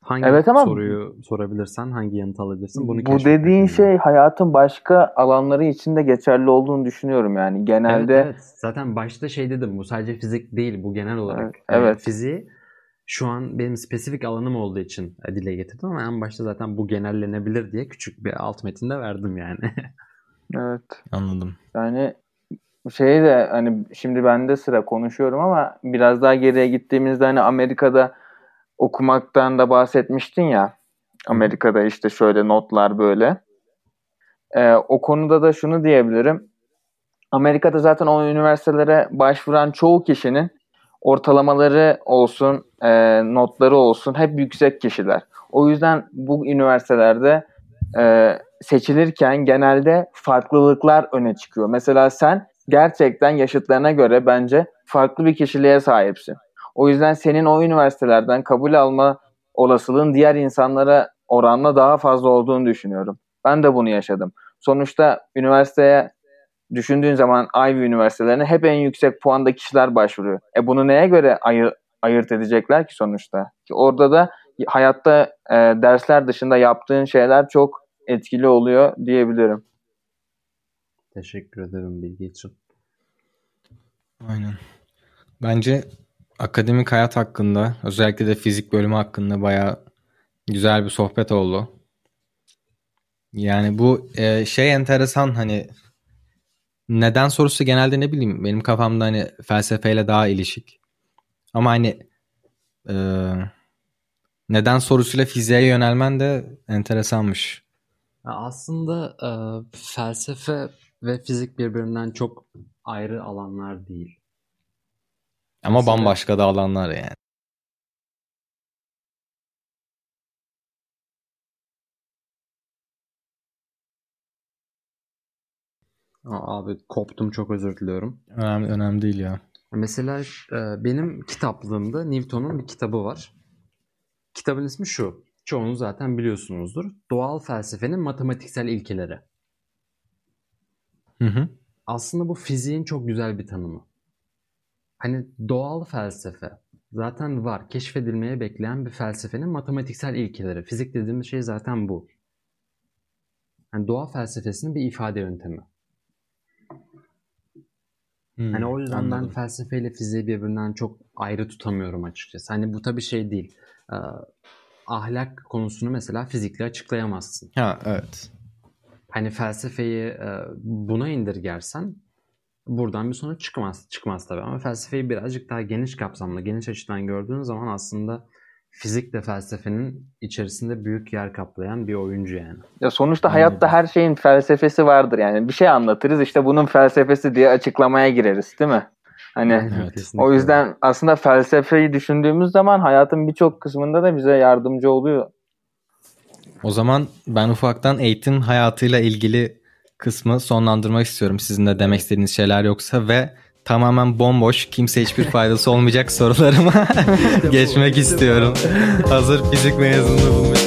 Hangi Evet ama- soruyu sorabilirsen, hangi yanıt alabilirsin bunu Bu dediğin önemli. şey hayatın başka alanları için de geçerli olduğunu düşünüyorum yani. Evet, Genelde evet. Zaten başta şey dedim bu sadece fizik değil bu genel olarak. Evet, Yani evet. fiziği şu an benim spesifik alanım olduğu için dile getirdim ama en başta zaten bu genellenebilir diye küçük bir alt metinde verdim yani. evet. Anladım. Yani şey de hani şimdi bende sıra konuşuyorum ama biraz daha geriye gittiğimizde hani Amerika'da okumaktan da bahsetmiştin ya. Amerika'da işte şöyle notlar böyle. Ee, o konuda da şunu diyebilirim. Amerika'da zaten o üniversitelere başvuran çoğu kişinin ortalamaları olsun, e, notları olsun hep yüksek kişiler. O yüzden bu üniversitelerde e, seçilirken genelde farklılıklar öne çıkıyor. Mesela sen gerçekten yaşıtlarına göre bence farklı bir kişiliğe sahipsin. O yüzden senin o üniversitelerden kabul alma olasılığın diğer insanlara oranla daha fazla olduğunu düşünüyorum. Ben de bunu yaşadım. Sonuçta üniversiteye düşündüğün zaman Ivy üniversitelerine hep en yüksek puanda kişiler başvuruyor. E bunu neye göre ayır, ayırt edecekler ki sonuçta? Ki orada da hayatta e, dersler dışında yaptığın şeyler çok etkili oluyor diyebilirim. Teşekkür ederim bilgi için. Aynen. Bence akademik hayat hakkında özellikle de fizik bölümü hakkında bayağı güzel bir sohbet oldu. Yani bu e, şey enteresan hani neden sorusu genelde ne bileyim benim kafamda hani felsefeyle daha ilişik. Ama hani e, neden sorusuyla fiziğe yönelmen de enteresanmış. Aslında e, felsefe ve fizik birbirinden çok ayrı alanlar değil. Ama Mesela- bambaşka da alanlar yani. Aa, Abi koptum çok özür diliyorum. Önemli, önemli değil ya. Mesela e, benim kitaplığımda Newton'un bir kitabı var. Kitabın ismi şu. Çoğunuz zaten biliyorsunuzdur. Doğal felsefenin matematiksel ilkeleri. Hı hı. Aslında bu fiziğin çok güzel bir tanımı. Hani doğal felsefe zaten var. Keşfedilmeye bekleyen bir felsefenin matematiksel ilkeleri. Fizik dediğimiz şey zaten bu. Hani doğa felsefesinin bir ifade yöntemi. Hmm, Hani o yüzden ben anladım. felsefeyle fiziği birbirinden çok ayrı tutamıyorum açıkçası. Hani bu tabii şey değil. Ee, ahlak konusunu mesela fizikle açıklayamazsın. Ha evet. Hani felsefeyi e, buna indirgersen buradan bir sonuç çıkmaz çıkmaz tabii ama felsefeyi birazcık daha geniş kapsamlı, geniş açıdan gördüğün zaman aslında fizik de felsefenin içerisinde büyük yer kaplayan bir oyuncu yani. Ya sonuçta Anladım. hayatta her şeyin felsefesi vardır yani. Bir şey anlatırız işte bunun felsefesi diye açıklamaya gireriz değil mi? Hani Evet. Kesinlikle. o yüzden aslında felsefeyi düşündüğümüz zaman hayatın birçok kısmında da bize yardımcı oluyor. O zaman ben ufaktan eğitim hayatıyla ilgili kısmı sonlandırmak istiyorum. Sizin de demek istediğiniz şeyler yoksa ve tamamen bomboş, kimse hiçbir faydası olmayacak sorularıma geçmek istiyorum. Hazır fizik mezunu bulmuş.